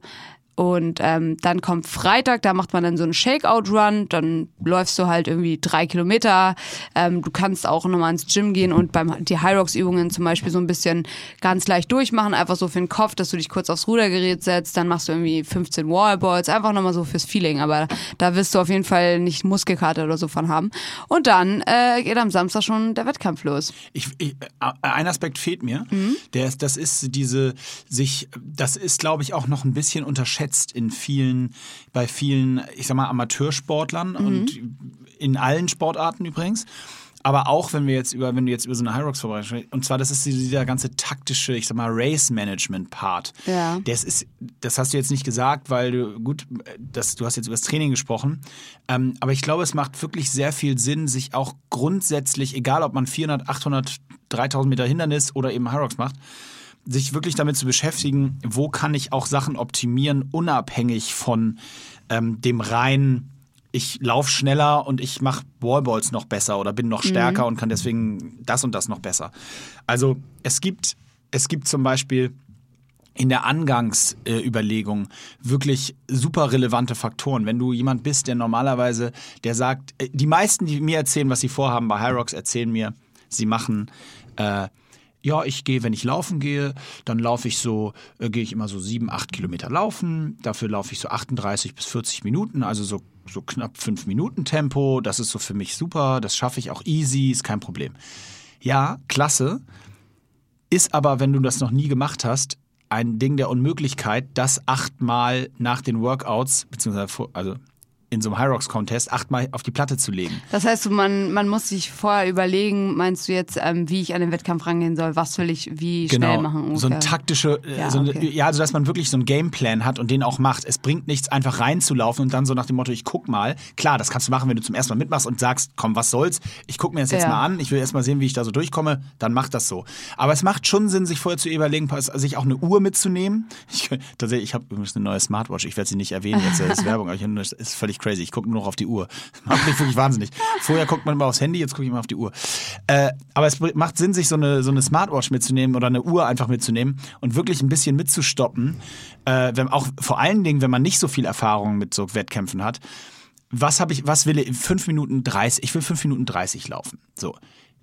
Und ähm, dann kommt Freitag, da macht man dann so einen Shakeout-Run, dann läufst du halt irgendwie drei Kilometer. Ähm, du kannst auch nochmal ins Gym gehen und beim die High Rocks Übungen zum Beispiel so ein bisschen ganz leicht durchmachen, einfach so für den Kopf, dass du dich kurz aufs Rudergerät setzt, dann machst du irgendwie 15 Wallballs, einfach nochmal so fürs Feeling, aber da wirst du auf jeden Fall nicht Muskelkater oder so von haben. Und dann äh, geht am Samstag schon der Wettkampf los. Ich, ich, äh, ein Aspekt fehlt mir. Mhm. Der ist, das ist diese sich, das ist, glaube ich, auch noch ein bisschen unterschätzt in vielen, bei vielen, ich sag mal, Amateursportlern Mhm. und in allen Sportarten übrigens. Aber auch wenn wir jetzt über, wenn du jetzt über so eine High Rocks vorbereitest, und zwar das ist dieser ganze taktische, ich sag mal, Race-Management-Part. Ja. Das ist, das hast du jetzt nicht gesagt, weil du, gut, das, du hast jetzt über das Training gesprochen. Ähm, aber ich glaube, es macht wirklich sehr viel Sinn, sich auch grundsätzlich, egal ob man 400, 800, 3000 Meter Hindernis oder eben High Rocks macht, sich wirklich damit zu beschäftigen, wo kann ich auch Sachen optimieren, unabhängig von ähm, dem reinen, ich laufe schneller und ich mache Wallballs noch besser oder bin noch stärker und kann deswegen das und das noch besser. Also es gibt, es gibt zum Beispiel in der Angangsüberlegung wirklich super relevante Faktoren. Wenn du jemand bist, der normalerweise, der sagt, äh, die meisten, die mir erzählen, was sie vorhaben bei Hyrox, erzählen mir, sie machen äh, ja, ich gehe, wenn ich laufen gehe, dann laufe ich so, äh, gehe ich immer so sieben, acht Kilometer laufen. Dafür laufe ich so 38 bis 40 Minuten, also so, so knapp fünf Minuten Tempo. Das ist so für mich super. Das schaffe ich auch easy, ist kein Problem. Ja, klasse. Ist aber, wenn du das noch nie gemacht hast, ein Ding der Unmöglichkeit, das achtmal nach den Workouts, beziehungsweise vor- also in so einem High Rocks Contest, achtmal auf die Platte zu legen. Das heißt, man, man muss sich vorher überlegen, meinst du jetzt, ähm, wie ich an den Wettkampf rangehen soll, was will ich wie schnell machen? Genau. So ein ungefähr? taktische, äh, Ja, so eine, okay. ja, also dass man wirklich so einen Gameplan hat und den auch macht. Es bringt nichts, einfach reinzulaufen und dann so nach dem Motto, ich guck mal. Klar, das kannst du machen, wenn du zum ersten Mal mitmachst und sagst, komm, was soll's, ich guck mir das jetzt Ja. mal an, ich will erst mal sehen, wie ich da so durchkomme, dann mach das so. Aber es macht schon Sinn, sich vorher zu überlegen, sich auch eine Uhr mitzunehmen. (laughs) Ich, tatsächlich, ich habe übrigens eine neue Smartwatch, ich werde sie nicht erwähnen, jetzt das (laughs) ist Werbung, aber ich, das ist völlig crazy. Ich gucke nur noch auf die Uhr. (laughs) Macht mich wirklich wahnsinnig. Vorher guckt man immer aufs Handy, jetzt gucke ich immer auf die Uhr. Äh, aber es macht Sinn, sich so eine, so eine Smartwatch mitzunehmen oder eine Uhr einfach mitzunehmen und wirklich ein bisschen mitzustoppen. Äh, wenn, auch vor allen Dingen, wenn man nicht so viel Erfahrung mit so Wettkämpfen hat. Was habe ich, was will ich? 5 Minuten 30, ich will 5 Minuten 30 laufen. So.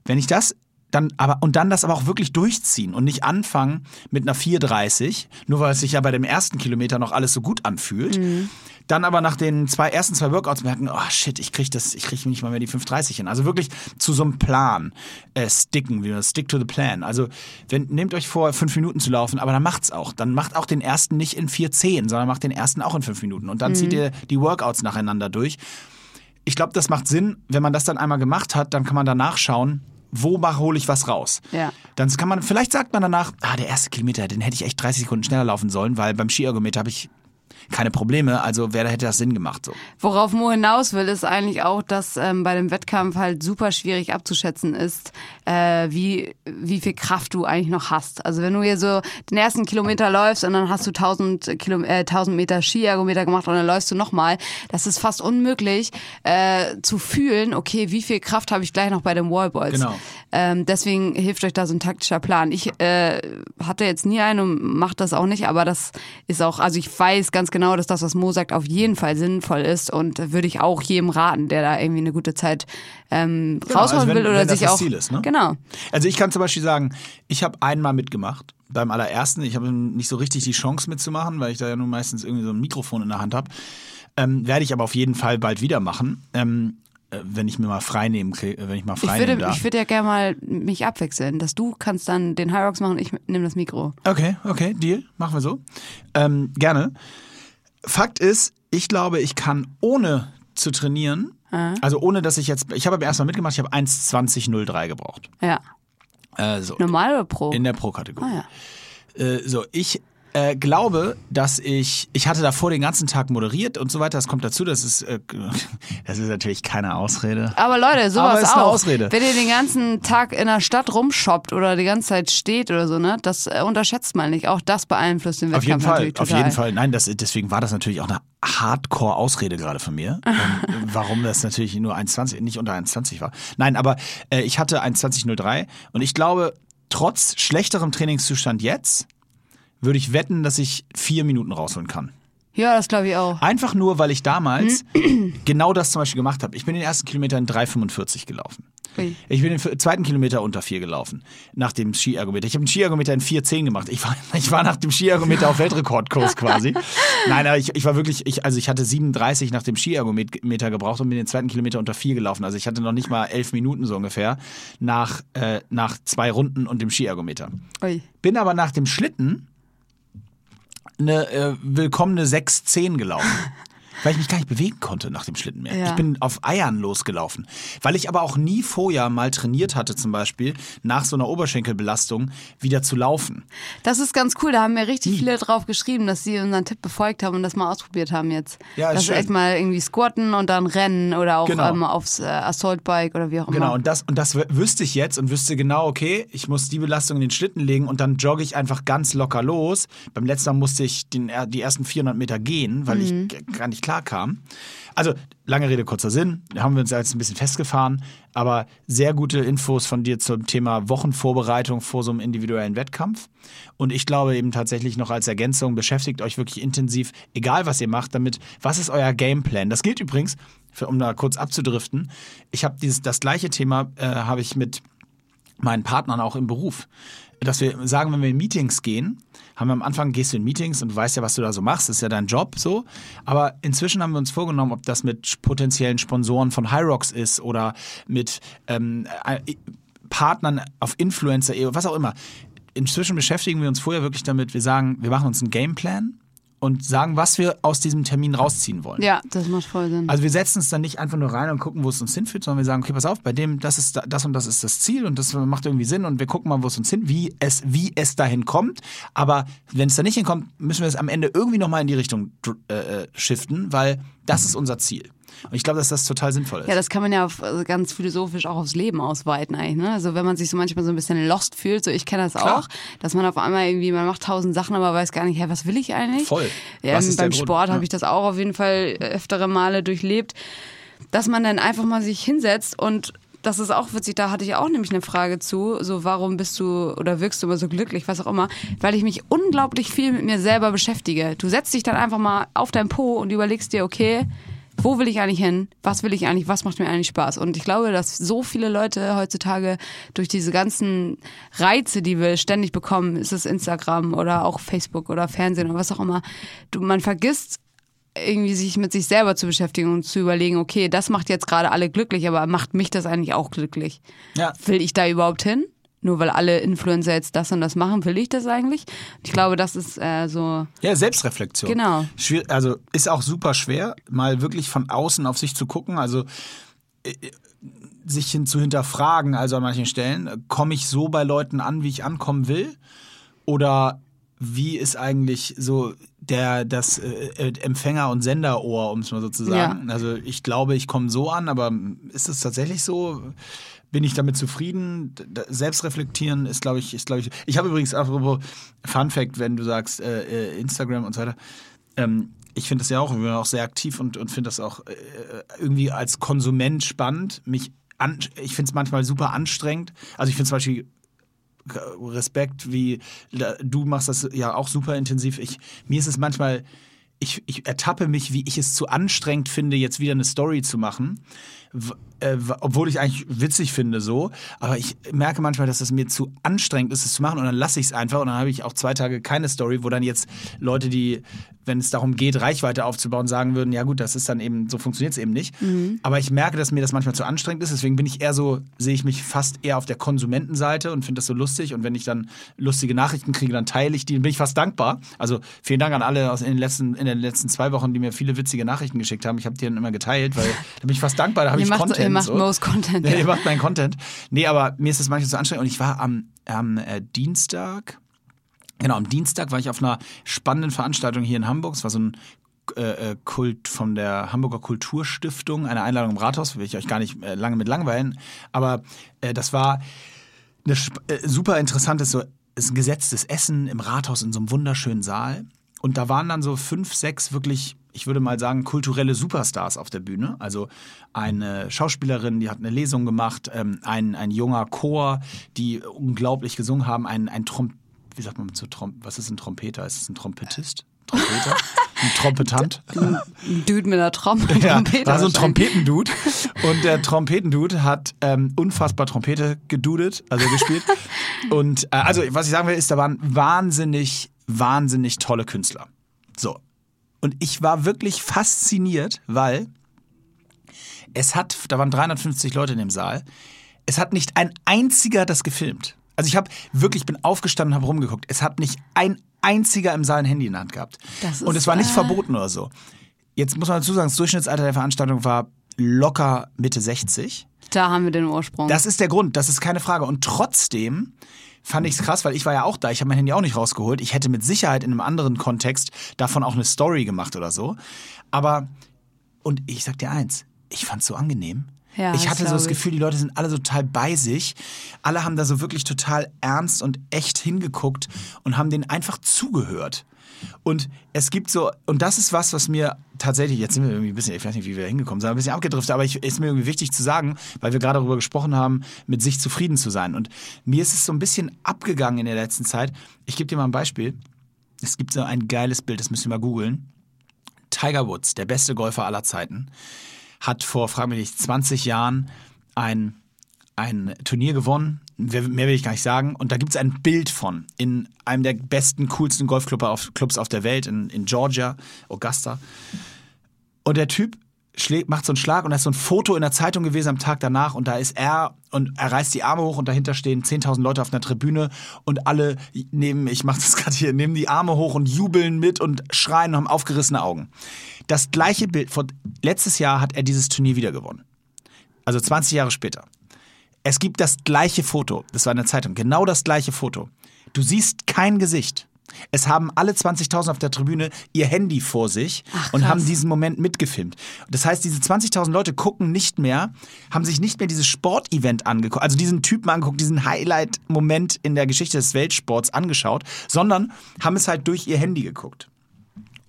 Wenn ich das dann aber und dann das aber auch wirklich durchziehen und nicht anfangen mit einer 4:30, nur weil es sich ja bei dem ersten Kilometer noch alles so gut anfühlt. Dann aber nach den zwei ersten zwei Workouts merken, oh shit, ich krieg das, ich krieg nicht mal mehr die 5:30 hin. Also wirklich zu so einem Plan äh, sticken, wie man stick to the plan. Also wenn nehmt euch vor, fünf Minuten zu laufen, aber dann macht's auch. Dann macht auch den ersten nicht in 4:10, sondern macht den ersten auch in fünf Minuten und dann zieht ihr die Workouts nacheinander durch ich glaube, das macht Sinn, wenn man das dann einmal gemacht hat, dann kann man danach schauen, wo hole ich was raus. Ja. Dann kann man, vielleicht sagt man danach, ah, der erste Kilometer, den hätte ich echt 30 Sekunden schneller laufen sollen, weil beim Skiergometer habe ich keine Probleme, also wer hätte das Sinn gemacht so. Worauf Mo hinaus will, ist eigentlich auch, dass ähm, bei dem Wettkampf halt super schwierig abzuschätzen ist, äh, wie, wie viel Kraft du eigentlich noch hast. Also wenn du hier so den ersten Kilometer läufst und dann hast du 1000, Kilo, äh, 1000 Meter Skiergometer gemacht und dann läufst du nochmal, das ist fast unmöglich äh, zu fühlen, okay, wie viel Kraft habe ich gleich noch bei den Wallballs. Genau. Ähm, deswegen hilft euch da so ein taktischer Plan. Ich äh, hatte jetzt nie einen und mache das auch nicht, aber das ist auch, also ich weiß ganz genau, dass das, was Mo sagt, auf jeden Fall sinnvoll ist und würde ich auch jedem raten, der da irgendwie eine gute Zeit ähm, Genau, rausholen also wenn- will oder wenn das sich das auch. Ziel ist, ne? Genau. Also ich kann zum Beispiel sagen, ich habe einmal mitgemacht beim allerersten. Ich habe nicht so richtig die Chance mitzumachen, weil ich da ja nur meistens irgendwie so ein Mikrofon in der Hand habe. Ähm, werde ich aber auf jeden Fall bald wieder machen, ähm, äh, wenn ich mir mal frei nehmen, äh, wenn ich mal Ich frei nehmen würde, darf. ich würde ja gerne mal mich abwechseln, dass du kannst dann den High Rocks machen, ich nehme das Mikro. Okay, okay, Deal, machen wir so. Ähm, gerne. Fakt ist, ich glaube, ich kann ohne zu trainieren, also ohne dass ich jetzt, ich habe beim ersten Mal mitgemacht, ich habe 1,20,03 gebraucht. Ja. Äh, so, Normal oder Pro? in der Pro-Kategorie. ah, ja. Äh, so, ich äh, glaube, dass ich, ich hatte davor den ganzen Tag moderiert und so weiter, das kommt dazu, das ist, äh, (laughs) das ist natürlich keine Ausrede. Aber Leute, sowas Aber ist eine auch. Ausrede. Wenn ihr den ganzen Tag in der Stadt rumshoppt oder die ganze Zeit steht oder so, ne, das äh, unterschätzt man nicht. Auch das beeinflusst den Auf jeden Wettkampf Fall, natürlich auf jeden Fall. Nein, das, deswegen war das natürlich auch eine Hardcore-Ausrede gerade von mir, (laughs) ähm, warum das natürlich nur 1,20, nicht unter 1,20 war. Nein, aber äh, ich hatte 1,20,03 und ich glaube, trotz schlechterem Trainingszustand jetzt, würde ich wetten, dass ich vier Minuten rausholen kann. Ja, das glaube ich auch. Einfach nur, weil ich damals (clears throat) genau das zum Beispiel gemacht habe. Ich bin den ersten Kilometer in 3,45 gelaufen. Ui. Ich bin den zweiten Kilometer unter 4 gelaufen, nach dem Skiergometer. Ich habe den Skiergometer in 4,10 gemacht. Ich war, (laughs) ich war nach dem Skiergometer auf Weltrekordkurs quasi. (laughs) Nein, aber ich, ich war wirklich, ich, also ich hatte 37 nach dem Skiergometer gebraucht und bin den zweiten Kilometer unter 4 gelaufen. Also ich hatte noch nicht mal elf Minuten so ungefähr nach, äh, nach zwei Runden und dem Skiergometer. Ui. Bin aber nach dem Schlitten eine äh, willkommene 6,10 gelaufen. (laughs) Weil ich mich gar nicht bewegen konnte nach dem Schlitten mehr. Ja. Ich bin auf Eiern losgelaufen. Weil ich aber auch nie vorher mal trainiert hatte, zum Beispiel, nach so einer Oberschenkelbelastung wieder zu laufen. Das ist ganz cool. Da haben mir Hm. richtig viele drauf geschrieben, dass sie unseren Tipp befolgt haben und das mal ausprobiert haben jetzt. Ja, ist das schön. echt mal irgendwie squatten und dann rennen oder auch Genau. ähm, aufs äh, Assault Bike oder wie auch immer. Genau, und das, und das wü- wüsste ich jetzt und wüsste genau, okay, ich muss die Belastung in den Schlitten legen und dann jogge ich einfach ganz locker los. Beim letzten Mal musste ich den, die ersten 400 Meter gehen, weil ich g- gar nicht klar kam. Also, lange Rede, kurzer Sinn. Da haben wir uns jetzt ein bisschen festgefahren, aber sehr gute Infos von dir zum Thema Wochenvorbereitung vor so einem individuellen Wettkampf. Und ich glaube eben tatsächlich noch als Ergänzung, beschäftigt euch wirklich intensiv, egal was ihr macht, damit, was ist euer Gameplan? Das gilt übrigens, für, um da kurz abzudriften, ich habe das gleiche Thema äh, habe ich mit meinen Partnern auch im Beruf. Dass wir sagen, wenn wir in Meetings gehen, haben wir am Anfang gehst du in Meetings und du weißt ja, was du da so machst, das ist ja dein Job so. Aber inzwischen haben wir uns vorgenommen, ob das mit potenziellen Sponsoren von Hyrox ist oder mit ähm, äh, Partnern auf Influencer, was auch immer. Inzwischen beschäftigen wir uns vorher wirklich damit, wir sagen, wir machen uns einen Gameplan und sagen, was wir aus diesem Termin rausziehen wollen. Ja, das macht voll Sinn. Also wir setzen uns dann nicht einfach nur rein und gucken, wo es uns hinführt, sondern wir sagen, okay, pass auf, bei dem, das ist da- das und das ist das Ziel und das macht irgendwie Sinn und wir gucken mal, wo es uns hin, wie es, wie es dahin kommt. Aber wenn es da nicht hinkommt, müssen wir es am Ende irgendwie nochmal in die Richtung äh, äh, shiften, weil das ist unser Ziel. Und ich glaube, dass das total sinnvoll ist. Ja, das kann man ja auf, also ganz philosophisch auch aufs Leben ausweiten eigentlich. Ne? Also wenn man sich so manchmal so ein bisschen lost fühlt, so ich kenne das Klar. auch, dass man auf einmal irgendwie, man macht tausend Sachen, aber weiß gar nicht, hä, was will ich eigentlich? Voll. Ja, Was ist der beim? Sport Ja. habe ich das auch auf jeden Fall öftere Male durchlebt, dass man dann einfach mal sich hinsetzt und das ist auch witzig, da hatte ich auch nämlich eine Frage zu, so warum bist du oder wirkst du immer so glücklich, was auch immer, weil ich mich unglaublich viel mit mir selber beschäftige. Du setzt dich dann einfach mal auf dein Po und überlegst dir, okay, wo will ich eigentlich hin? Was will ich eigentlich? Was macht mir eigentlich Spaß? Und ich glaube, dass so viele Leute heutzutage durch diese ganzen Reize, die wir ständig bekommen, ist es Instagram oder auch Facebook oder Fernsehen oder was auch immer, du, man vergisst irgendwie sich mit sich selber zu beschäftigen und zu überlegen, okay, das macht jetzt gerade alle glücklich, aber macht mich das eigentlich auch glücklich? Ja. Will ich da überhaupt hin? Nur weil alle Influencer jetzt das und das machen, will ich das eigentlich? Ich glaube, das ist äh, so. Ja, Selbstreflexion. Genau. Schwier also ist auch super schwer, mal wirklich von außen auf sich zu gucken. Also äh, sich hin zu hinterfragen, also an manchen Stellen, komme ich so bei Leuten an, wie ich ankommen will? Oder wie ist eigentlich so der das äh, Empfänger- und Senderohr, um es mal so zu sagen? Also ich glaube, ich komme so an, aber ist es tatsächlich so? Bin ich damit zufrieden? Selbstreflektieren ist, glaube ich, ist, glaube ich. Ich habe übrigens apropos Fun Fact, wenn du sagst äh, äh, Instagram und so weiter. Ähm, ich finde das ja auch, ich bin auch sehr aktiv und, und finde das auch äh, irgendwie als Konsument spannend. Mich an, ich finde es manchmal super anstrengend. Also ich finde zum Beispiel Respekt, wie du machst das ja auch super intensiv. Ich, mir ist es manchmal, ich, ich ertappe mich, wie ich es zu anstrengend finde, jetzt wieder eine Story zu machen. Äh, obwohl ich eigentlich witzig finde so, aber ich merke manchmal, dass es mir zu anstrengend ist, es zu machen und dann lasse ich es einfach und dann habe ich auch zwei Tage keine Story, wo dann jetzt Leute, die, wenn es darum geht, Reichweite aufzubauen, sagen würden, ja gut, das ist dann eben, so funktioniert es eben nicht. Aber ich merke, dass mir das manchmal zu anstrengend ist, deswegen bin ich eher so, sehe ich mich fast eher auf der Konsumentenseite und finde das so lustig und wenn ich dann lustige Nachrichten kriege, dann teile ich die, dann bin ich fast dankbar. Also vielen Dank an alle aus in den letzten, in den letzten zwei Wochen, die mir viele witzige Nachrichten geschickt haben. Ich habe die dann immer geteilt, weil (laughs) da bin ich fast dankbar, da habe ich Content. Ihr macht so. most Content. Ja, ihr macht meinen Content. Nee, aber mir ist das manchmal zu anstrengend. Und ich war am, am äh, Dienstag, genau, am Dienstag war ich auf einer spannenden Veranstaltung hier in Hamburg. Es war so ein äh, äh, Kult von der Hamburger Kulturstiftung, eine Einladung im Rathaus, will ich euch gar nicht äh, lange mit langweilen. Aber das war eine super interessantes, so ist ein gesetztes Essen im Rathaus in so einem wunderschönen Saal. Und da waren dann so fünf, sechs wirklich, ich würde mal sagen, kulturelle Superstars auf der Bühne. Also eine Schauspielerin, die hat eine Lesung gemacht, ähm, ein, ein junger Chor, die unglaublich gesungen haben, ein, ein Trom wie sagt man zu Trom was ist ein Trompeter? Ist es ein Trompetist? Trompeter? ein Trompetant? (laughs) Ein Dude mit einer Trom (laughs) Ja, Trompete. war so ein. Trompetendude. Und der Trompetendude hat ähm, unfassbar Trompete gedudet, also gespielt. (laughs) Und äh, also, was ich sagen will, ist, da waren wahnsinnig, wahnsinnig tolle Künstler. So. Und ich war wirklich fasziniert, weil es hat, da waren 350 Leute in dem Saal, es hat nicht ein einziger das gefilmt. Also ich habe wirklich, bin aufgestanden und habe rumgeguckt. Es hat nicht ein einziger im Saal ein Handy in der Hand gehabt. Und es war nicht verboten oder so. Jetzt muss man dazu sagen, das Durchschnittsalter der Veranstaltung war locker Mitte 60. Da haben wir den Ursprung. Das ist der Grund, das ist keine Frage. Und trotzdem fand ich es krass, weil ich war ja auch da. Ich habe mein Handy auch nicht rausgeholt. Ich hätte mit Sicherheit in einem anderen Kontext davon auch eine Story gemacht oder so. Aber, und ich sag dir eins, ich fand's so angenehm. Ja, ich das hatte so das. Gefühl, die Leute sind alle so total bei sich. Alle haben da so wirklich total ernst und echt hingeguckt und haben denen einfach zugehört. Und es gibt so, und das ist was, was mir tatsächlich, jetzt sind wir irgendwie ein bisschen, ich weiß nicht, wie wir hingekommen sind, ein bisschen abgedriftet, aber ich, ist mir irgendwie wichtig zu sagen, weil wir gerade darüber gesprochen haben, mit sich zufrieden zu sein. Und mir ist es so ein bisschen abgegangen in der letzten Zeit. Ich gebe dir mal ein Beispiel. Es gibt so ein geiles Bild, das müsst ihr mal googeln. Tiger Woods, der beste Golfer aller Zeiten, hat vor, frag mich nicht, 20 Jahren ein, ein Turnier gewonnen. Mehr will ich gar nicht sagen. Und da gibt es ein Bild von in einem der besten, coolsten Golfclubs auf, Clubs auf der Welt, in, in Georgia, Augusta. Und der Typ macht so einen Schlag und da ist so ein Foto in der Zeitung gewesen am Tag danach und da ist er und er reißt die Arme hoch und dahinter stehen 10.000 Leute auf einer Tribüne und alle nehmen, ich mach das (laughs) gerade hier, nehmen die Arme hoch und jubeln mit und schreien und haben aufgerissene Augen. Das gleiche Bild, von letztes Jahr hat er dieses Turnier wieder gewonnen. Also 20 Jahre später. Es gibt das gleiche Foto, das war in der Zeitung, genau das gleiche Foto. Du siehst kein Gesicht. Es haben alle 20.000 auf der Tribüne ihr Handy vor sich Ach, und haben diesen Moment mitgefilmt. Das heißt, diese 20.000 Leute gucken nicht mehr, haben sich nicht mehr dieses Sportevent angeguckt, also diesen Typen angeguckt, diesen Highlight-Moment in der Geschichte des Weltsports angeschaut, sondern haben es halt durch ihr Handy geguckt.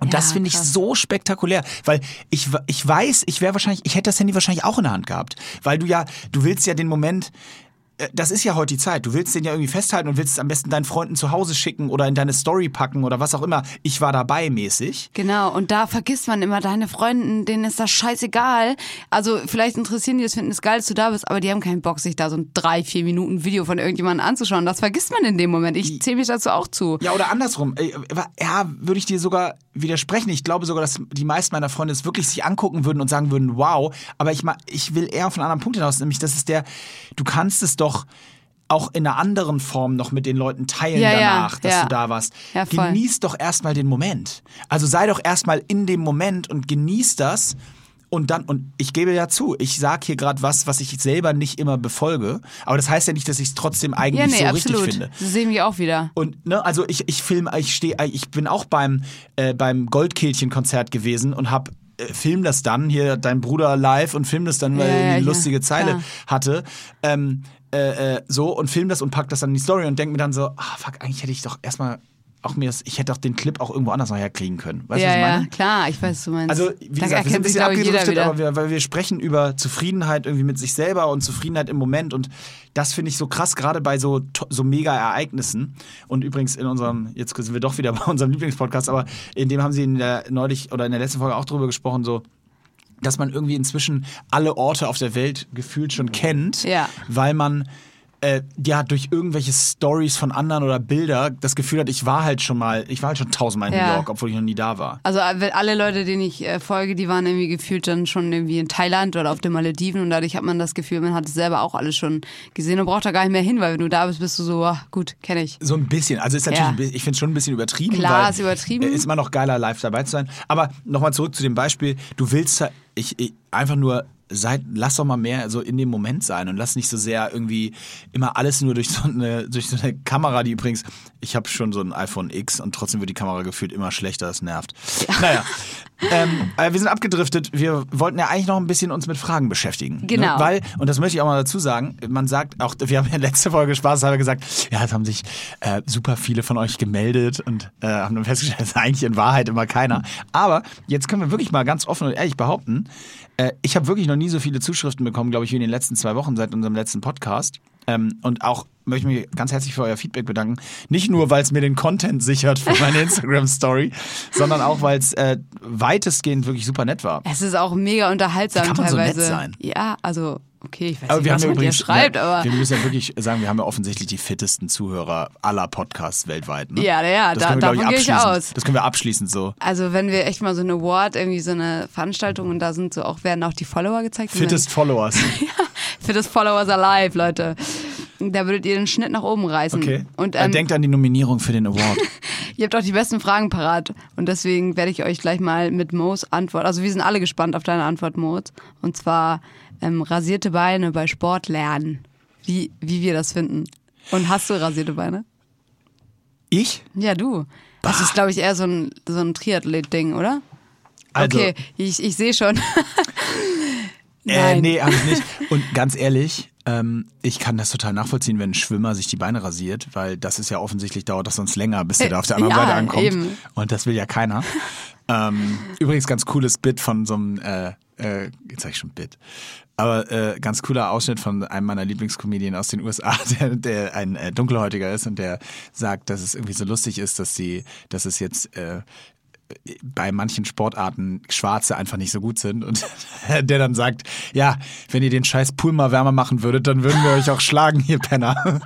Und Ja, das finde ich so spektakulär, weil ich, ich weiß, ich wäre wahrscheinlich, ich hätte das Handy wahrscheinlich auch in der Hand gehabt, weil du ja, du willst ja den Moment das ist ja heute die Zeit. Du willst den ja irgendwie festhalten und willst es am besten deinen Freunden zu Hause schicken oder in deine Story packen oder was auch immer. Ich war dabei mäßig. Genau, und da vergisst man immer deine Freunden, denen ist das scheißegal. Also vielleicht interessieren die das, finden es geil, dass du da bist, aber die haben keinen Bock, sich da so ein drei, vier Minuten Video von irgendjemandem anzuschauen. Das vergisst man in dem Moment. Ich zähle mich dazu auch zu. Ja, oder andersrum. Äh, Ja, würde ich dir sogar widersprechen. Ich glaube sogar, dass die meisten meiner Freunde es wirklich sich angucken würden und sagen würden, wow. Aber ich, ich will eher auf einen anderen Punkt hinaus, nämlich das ist der, du kannst es doch auch in einer anderen Form noch mit den Leuten teilen Ja, ja, danach, dass ja. du da warst. Ja, genieß doch erstmal den Moment. Also sei doch erstmal in dem Moment und genieß das. Und dann, und ich gebe ja zu, ich sage hier gerade was, was ich selber nicht immer befolge. Aber das heißt ja nicht, dass ich es trotzdem Ja, eigentlich nee, so absolut. richtig finde. Das sehen wir auch wieder. Und ne, also ich ich film, ich stehe, ich bin auch beim äh, beim Goldkehlchen-Konzert gewesen und hab äh, film das dann hier dein Bruder live und film das dann, weil Ja, er ja, eine ja, lustige Zeile klar. hatte. Ähm, äh, äh, so und film das und pack das dann in die Story und denk mir dann so, ah fuck, eigentlich hätte ich doch erstmal auch mir das, ich hätte doch den Clip auch irgendwo anders noch herkriegen können. Weißt du, ja, was ich meine? ja, klar, ich weiß, was du meinst. Also, wie da gesagt, wir sind ein bisschen abgedriftet, aber wir, weil wir sprechen über Zufriedenheit irgendwie mit sich selber und Zufriedenheit im Moment und das finde ich so krass, gerade bei so, so mega Ereignissen. Und übrigens in unserem, jetzt sind wir doch wieder bei unserem Lieblingspodcast, aber in dem haben sie in der, neulich oder in der letzten Folge auch drüber gesprochen, so, dass man irgendwie inzwischen alle Orte auf der Welt gefühlt schon kennt, Ja. weil man äh, ja durch irgendwelche Stories von anderen oder Bilder das Gefühl hat, ich war halt schon mal, ich war halt schon tausendmal in New Ja. York, obwohl ich noch nie da war. Also äh, alle Leute, denen ich äh, folge, die waren irgendwie gefühlt dann schon irgendwie in Thailand oder auf den Malediven und dadurch hat man das Gefühl, man hat es selber auch alles schon gesehen und braucht da gar nicht mehr hin, weil wenn du da bist, bist du so, ah, gut, kenne ich. So ein bisschen. Also ist natürlich, Ja. ein bisschen, ich finde es schon ein bisschen übertrieben. Klar, weil ist übertrieben. Ist immer noch geiler, live dabei zu sein. Aber nochmal zurück zu dem Beispiel. Du willst ich, ich einfach nur, sei, lass doch mal mehr so in dem Moment sein und lass nicht so sehr irgendwie immer alles nur durch so eine, durch so eine Kamera, die übrigens, ich habe schon so ein iPhone X und trotzdem wird die Kamera gefühlt immer schlechter, das nervt. Naja. Ähm, äh, wir sind abgedriftet. Wir wollten ja eigentlich noch ein bisschen uns mit Fragen beschäftigen. Genau. Ne? Weil, und das möchte ich auch mal dazu sagen, man sagt auch, wir haben ja letzte Folge spaßhalber gesagt, ja, es haben sich äh, super viele von euch gemeldet und äh, haben dann festgestellt, das ist eigentlich in Wahrheit immer keiner. Aber jetzt können wir wirklich mal ganz offen und ehrlich behaupten, äh, ich habe wirklich noch nie so viele Zuschriften bekommen, glaube ich, wie in den letzten zwei Wochen seit unserem letzten Podcast. Ähm, und auch möchte ich mich ganz herzlich für euer Feedback bedanken. Nicht nur, weil es mir den Content sichert für meine (laughs) Instagram-Story, sondern auch, weil es äh, weitestgehend wirklich super nett war. Es ist auch mega unterhaltsam Wie kann man so nett teilweise. sein? Ja, also, okay, ich weiß Aber nicht, wir haben was ja dir übrigens, schreibt, ja, aber wir müssen ja wirklich sagen, wir haben ja offensichtlich die fittesten Zuhörer aller Podcasts weltweit. Ne? Ja, ja, das da- können wir, davon gehe ich aus. Das können wir abschließend so. also wenn wir echt mal so eine Award, irgendwie so eine Veranstaltung und da sind so auch, werden auch die Follower gezeigt. Fittest Followers. (laughs) Für das Followers Alive, Leute. Da würdet ihr den Schnitt nach oben reißen. Okay. Und Äh, ähm, Denkt an die Nominierung für den Award. (laughs) ihr habt auch die besten Fragen parat. Und deswegen werde ich euch gleich mal mit Mo's Antwort, also wir sind alle gespannt auf deine Antwort, Mo. Und zwar ähm, rasierte Beine bei Sport lernen. Wie, wie wir das finden. Und hast du rasierte Beine? Ich? Ja, du. Das ist, glaube ich, eher so ein, so ein Triathlet-Ding, oder? Also, okay, ich, ich sehe schon. (laughs) Äh, Nein. nee, hab ich nicht. (laughs) Und ganz ehrlich, ähm, ich kann das total nachvollziehen, wenn ein Schwimmer sich die Beine rasiert, weil das ist ja offensichtlich, dauert das sonst länger, bis der Äh, da auf der anderen ja, Seite ankommt. eben. Und das will ja keiner. ähm, übrigens ganz cooles Bit von so einem, äh, äh, jetzt sag ich schon Bit, aber äh, ganz cooler Ausschnitt von einem meiner Lieblingscomedien aus den USA, (laughs) der, der ein äh, dunkelhäutiger ist und der sagt, dass es irgendwie so lustig ist, dass sie, dass es jetzt äh, bei manchen Sportarten Schwarze einfach nicht so gut sind und (laughs) der dann sagt, ja, wenn ihr den scheiß Pool mal wärmer machen würdet, dann würden wir euch auch schlagen, ihr Penner. (laughs)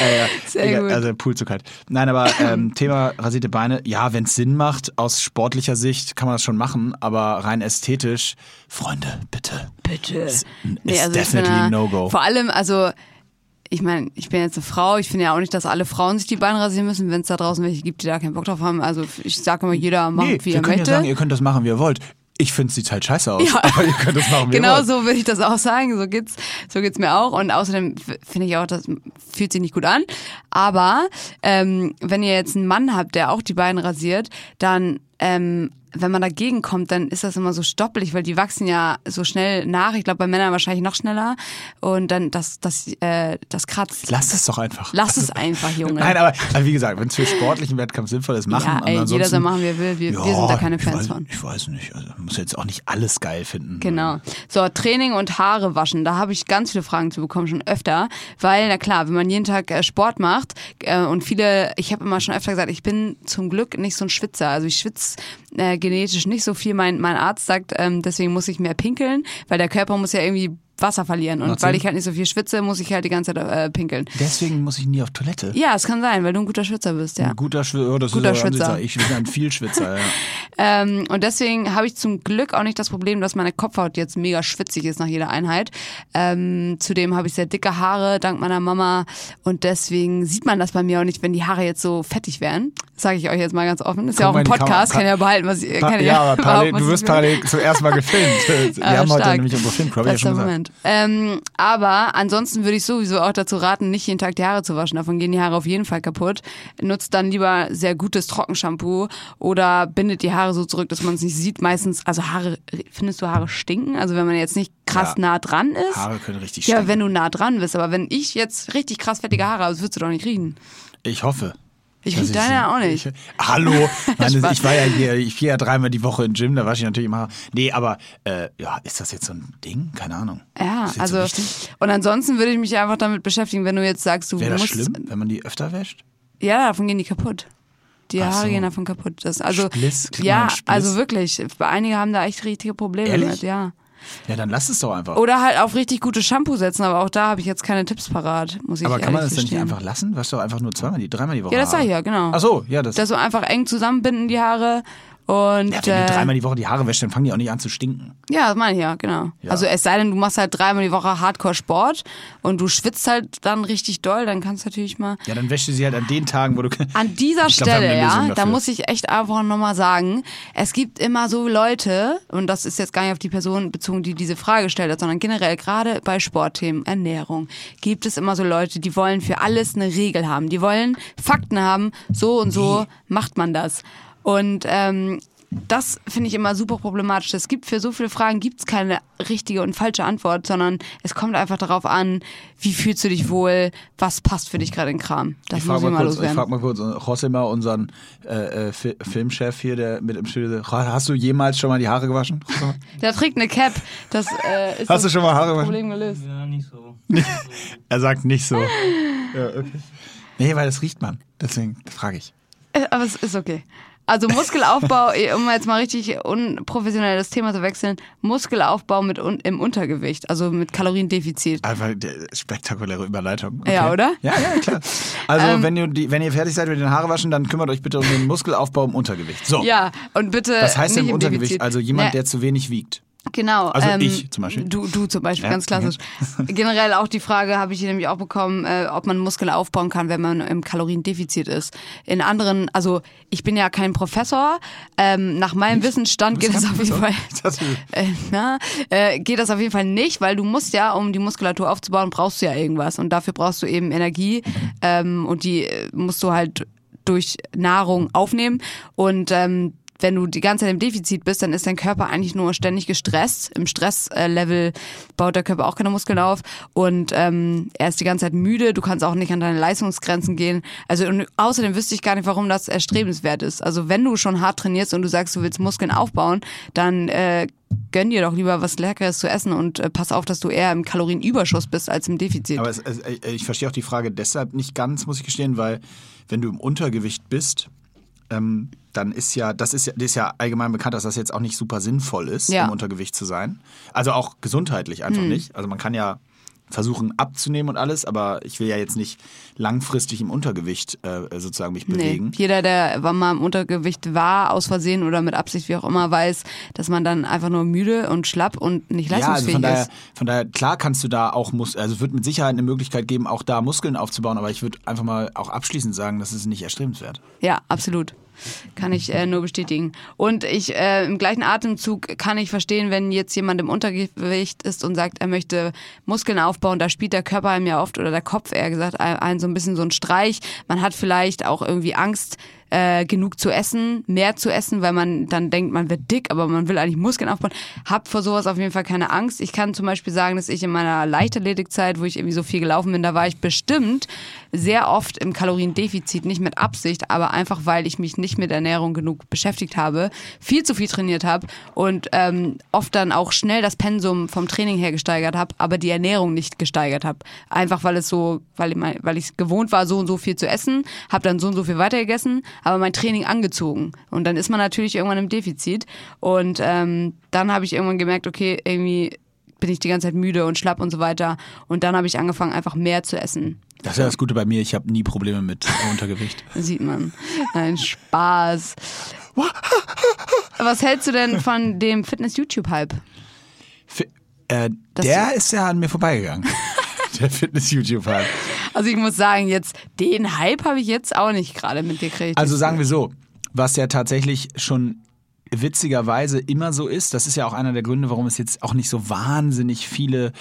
äh, Sehr egal, gut. Also Pool zu kalt. Nein, aber ähm, (clears throat) Thema rasierte Beine, ja, wenn es Sinn macht, aus sportlicher Sicht kann man das schon machen, aber rein ästhetisch, Freunde, bitte. Bitte. Ist, Nee, ist also definitely no-go. Vor allem, also ich meine, ich bin jetzt eine Frau, ich finde ja auch nicht, dass alle Frauen sich die Beine rasieren müssen, wenn es da draußen welche gibt, die da keinen Bock drauf haben. Also ich sage immer, jeder macht, Nee, wie er möchte. ja sagen, ihr könnt das machen, wie ihr wollt. Ich finde, es sieht halt scheiße aus, Ja. (laughs) aber ihr könnt das machen, wie ihr Genau wollt. so würde ich das auch sagen. So geht's, so geht's mir auch. Und außerdem finde ich auch, das fühlt sich nicht gut an. Aber ähm, wenn ihr jetzt einen Mann habt, der auch die Beine rasiert, dann ähm, wenn man dagegen kommt, dann ist das immer so stoppelig, weil die wachsen ja so schnell nach. Ich glaube, bei Männern wahrscheinlich noch schneller. Und dann das, das, äh, das kratzt. Lass es doch einfach. Lass es einfach, Junge. (laughs) Nein, aber also wie gesagt, wenn es für sportlichen Wettkampf sinnvoll ist, machen. ja, aber ey, jeder soll machen, wie er will. Wir, wir sind da keine Fans weiß, von. Ich weiß nicht. Also, man muss jetzt auch nicht alles geil finden. Genau. So, Training und Haare waschen. Da habe ich ganz viele Fragen zu bekommen, schon öfter. Weil, na klar, wenn man jeden Tag äh, Sport macht äh, und viele, ich habe immer schon öfter gesagt, ich bin zum Glück nicht so ein Schwitzer. Also ich schwitze äh, genetisch nicht so viel. Mein, mein Arzt sagt, ähm, deswegen muss ich mehr pinkeln, weil der Körper muss ja irgendwie Wasser verlieren. Und weil ich halt nicht so viel schwitze, muss ich halt die ganze Zeit äh, pinkeln. Deswegen muss ich nie auf Toilette. Ja, es kann sein, weil du ein guter Schwitzer bist, ja. Ein guter Schwitzer, oh, das Guter ist Schwitzer. Witzer. Ich bin ein viel Schwitzer. Ja. (laughs) Ähm, und deswegen habe ich zum Glück auch nicht das Problem, dass meine Kopfhaut jetzt mega schwitzig ist nach jeder Einheit. Ähm, zudem habe ich sehr dicke Haare dank meiner Mama und deswegen sieht man das bei mir auch nicht, wenn die Haare jetzt so fettig wären. Sage ich euch jetzt mal ganz offen. Ist ja Guck auch mal ein Podcast, kann ja behalten, was ich kann ja, aber (laughs) parallel, du wirst parallel zuerst mal gefilmt. (laughs) Wir Ah, haben heute nämlich unsere ich ja schon gesagt. Moment. Ähm, aber ansonsten würde ich sowieso auch dazu raten, nicht jeden Tag die Haare zu waschen. Davon gehen die Haare auf jeden Fall kaputt. Nutzt dann lieber sehr gutes Trockenshampoo oder bindet die Haare so zurück, dass man es nicht sieht. Meistens, also Haare, findest du Haare stinken? Also wenn man jetzt nicht krass Ja. nah dran ist. Haare können richtig ja, stinken. wenn du nah dran bist. Aber wenn ich jetzt richtig krass fettige Haare habe, das würdest du doch nicht riechen. Ich hoffe. Ich riech deine auch nicht. Ich, hallo, (laughs) Spaß. ich war ja hier, ich gehe ja dreimal die Woche im Gym, da wasche ich natürlich immer. Nee, aber äh, ja, ist das jetzt so ein Ding? Keine Ahnung. Ja, also so und ansonsten würde ich mich einfach damit beschäftigen, wenn du jetzt sagst, du Wäre das musst schlimm, wenn man die öfter wäscht? Ja, davon gehen die kaputt. Die Haare so. gehen davon kaputt. Das, also, Spliss? Ja, also wirklich. Einige haben da echt richtige Probleme Ehrlich? mit, ja. Ja, dann lass es doch einfach. Oder halt auf richtig gutes Shampoo setzen, aber auch da habe ich jetzt keine Tipps parat, muss ich aber kann man das dann nicht einfach lassen? Wasch doch einfach nur zweimal, die, dreimal die Woche. Ja, das sag ich ja, genau. Ach so, ja, das. Das so einfach eng zusammenbinden, die Haare. Und ja, wenn äh, du dreimal die Woche die Haare wäschst, dann fangen die auch nicht an zu stinken. ja, das meine ich ja, genau. Ja. Also es sei denn, du machst halt dreimal die Woche Hardcore-Sport und du schwitzt halt dann richtig doll, dann kannst du natürlich mal Ja, dann wäschst du sie halt an den Tagen, wo du. An (laughs) dieser glaub, Stelle, ja, da muss ich echt einfach nochmal sagen, es gibt immer so Leute, und das ist jetzt gar nicht auf die Person bezogen, die diese Frage gestellt hat, sondern generell gerade bei Sportthemen, Ernährung, gibt es immer so Leute, die wollen für alles eine Regel haben. Die wollen Fakten haben, so und so macht man das. Und ähm, das finde ich immer super problematisch. Es gibt für so viele Fragen gibt's keine richtige und falsche Antwort, sondern es kommt einfach darauf an, wie fühlst du dich wohl, was passt für dich gerade in Kram. Das Ich muss frage ich mal, mal kurz, ich loswerden. frag mal kurz José mal, unseren äh, äh, Fi- Filmchef hier, der mit im Studio. Hast du jemals schon mal die Haare gewaschen? (laughs) Der trägt eine Cap. Das äh, (laughs) ist Hast du das schon mal Haare gewaschen? Problem gelöst. Ja, nicht so. (laughs) Er sagt nicht so. ja, okay. Nee, weil das riecht man. Deswegen frage ich. Äh, Aber es ist okay. Also Muskelaufbau, (laughs) eh, um jetzt mal richtig unprofessionelles Thema zu wechseln, Muskelaufbau mit un im Untergewicht, also mit Kaloriendefizit. Einfach der spektakuläre Überleitung. Okay. Ja, oder? Ja, ja, klar. Also, (laughs) Ähm. wenn, ihr die, wenn ihr fertig seid mit den Haare waschen, dann kümmert euch bitte um den Muskelaufbau im Untergewicht. So. Ja, und bitte Was heißt nicht denn im Untergewicht? Defizit. Also jemand, Ne, der zu wenig wiegt. Genau. Also ähm, ich zum Beispiel. Du, du zum Beispiel, Ja, ganz klassisch. (laughs) Generell auch die Frage habe ich hier nämlich auch bekommen, äh, ob man Muskeln aufbauen kann, wenn man im Kaloriendefizit ist. In anderen, also ich bin ja kein Professor. Ähm, nach meinem Wissensstand geht das auf jeden Fall. Dachte, (laughs) Äh, na, äh, geht das auf jeden Fall nicht, weil du musst ja, um die Muskulatur aufzubauen, brauchst du ja irgendwas und dafür brauchst du eben Energie ähm, und die äh, musst du halt durch Nahrung aufnehmen und ähm, wenn du die ganze Zeit im Defizit bist, dann ist dein Körper eigentlich nur ständig gestresst. Im Stresslevel baut der Körper auch keine Muskeln auf und ähm, er ist die ganze Zeit müde. Du kannst auch nicht an deine Leistungsgrenzen gehen. Also und außerdem wüsste ich gar nicht, warum das erstrebenswert ist. Also wenn du schon hart trainierst und du sagst, du willst Muskeln aufbauen, dann äh, gönn dir doch lieber was Leckeres zu essen und äh, pass auf, dass du eher im Kalorienüberschuss bist als im Defizit. Aber es, es, ich verstehe auch die Frage deshalb nicht ganz, muss ich gestehen, weil wenn du im Untergewicht bist, ähm, dann ist ja, das ist ja, das ist ja allgemein bekannt, dass das jetzt auch nicht super sinnvoll ist, Ja. im Untergewicht zu sein. Also auch gesundheitlich einfach Hm. nicht. Also man kann ja versuchen abzunehmen und alles, aber ich will ja jetzt nicht langfristig im Untergewicht äh, sozusagen mich Nee. bewegen. Jeder, der mal im Untergewicht war, aus Versehen oder mit Absicht, wie auch immer, weiß, dass man dann einfach nur müde und schlapp und nicht Ja, also leistungsfähig von daher, ist. von daher, klar kannst du da auch, Mus also es wird mit Sicherheit eine Möglichkeit geben, auch da Muskeln aufzubauen, aber ich würde einfach mal auch abschließend sagen, das ist nicht erstrebenswert. Ja, absolut. Kann ich äh, nur bestätigen. Und ich äh, im gleichen Atemzug kann ich verstehen, wenn jetzt jemand im Untergewicht ist und sagt, er möchte Muskeln aufbauen, da spielt der Körper einem ja oft oder der Kopf eher gesagt ein, ein so ein bisschen so ein Streich. Man hat vielleicht auch irgendwie Angst, äh, genug zu essen, mehr zu essen, weil man dann denkt, man wird dick, aber man will eigentlich Muskeln aufbauen. Hab vor sowas auf jeden Fall keine Angst. Ich kann zum Beispiel sagen, dass ich in meiner Leichtathletikzeit, wo ich irgendwie so viel gelaufen bin, da war ich bestimmt sehr oft im Kaloriendefizit, nicht mit Absicht, aber einfach, weil ich mich nicht mit Ernährung genug beschäftigt habe, viel zu viel trainiert habe und ähm, oft dann auch schnell das Pensum vom Training her gesteigert habe, aber die Ernährung nicht gesteigert habe. Einfach weil es so, weil ich, weil ich gewohnt war, so und so viel zu essen, habe dann so und so viel weitergegessen, aber mein Training angezogen. Und dann ist man natürlich irgendwann im Defizit. Und ähm, dann habe ich irgendwann gemerkt, okay, irgendwie bin ich die ganze Zeit müde und schlapp und so weiter. Und dann habe ich angefangen, einfach mehr zu essen. Das ist ja das Gute bei mir, ich habe nie Probleme mit (laughs) Untergewicht. Sieht man. Ein Spaß. Was hältst du denn von dem Fitness-YouTube-Hype? Fi- Äh, der ist ja an mir vorbeigegangen. (laughs) der Fitness-YouTube-Hype. Also ich muss sagen, jetzt den Hype habe ich jetzt auch nicht gerade mitgekriegt. Also sagen wir so, was ja tatsächlich schon witzigerweise immer so ist, das ist ja auch einer der Gründe, warum es jetzt auch nicht so wahnsinnig viele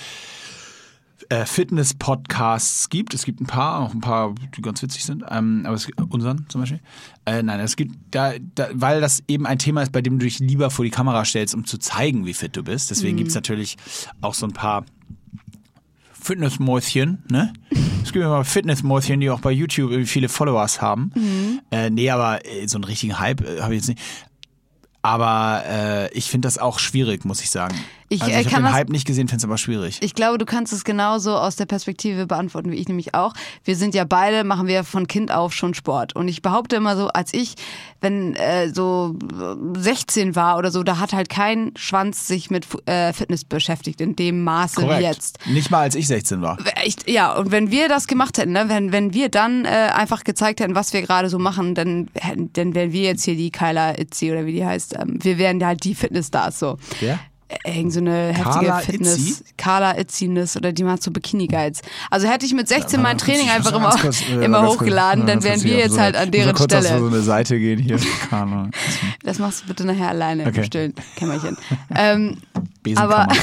äh, Fitness-Podcasts gibt. Es gibt ein paar, auch ein paar, die ganz witzig sind, ähm, aber es gibt unseren zum Beispiel. Äh, nein, es gibt da, da, weil das eben ein Thema ist, bei dem du dich lieber vor die Kamera stellst, um zu zeigen, wie fit du bist. Deswegen Mhm. gibt's natürlich auch so ein paar Fitnessmäuschen, ne? (laughs) Es gibt immer Fitnessmäuschen, die auch bei YouTube viele Followers haben. Mhm. Äh, nee, aber äh, so einen richtigen Hype äh, habe ich jetzt nicht. Aber äh, ich finde das auch schwierig, muss ich sagen. Ich, also äh, ich habe kann den Hype nicht gesehen, finde es aber schwierig. Ich glaube, du kannst es genauso aus der Perspektive beantworten wie ich nämlich auch. Wir sind ja beide, machen wir von Kind auf schon Sport. Und ich behaupte immer so, als ich, wenn äh, so 16 war oder so, da hat halt kein Schwanz sich mit äh, Fitness beschäftigt in dem Maße wie jetzt. Nicht mal als ich 16 war. Echt, ja, und wenn wir das gemacht hätten, ne, wenn, wenn wir dann äh, einfach gezeigt hätten, was wir gerade so machen, dann, dann wären wir jetzt hier die Kyla Itzy oder wie die heißt. Ähm, wir wären halt die Fitnessstars so. Wer? Irgend so eine heftige Carla Fitness. Itzy? Carla Itziness oder die macht so Bikini-Guides. Also hätte ich mit 16 mein Kurz, Training einfach immer, kurz, äh, (laughs) immer hochgeladen, kurz, dann wären wir jetzt auf halt so- an deren kurz Auf so Stelle. eine Seite gehen hier. (laughs) Das machst du bitte nachher alleine Okay. im stillen Kämmerchen. ähm, aber (laughs)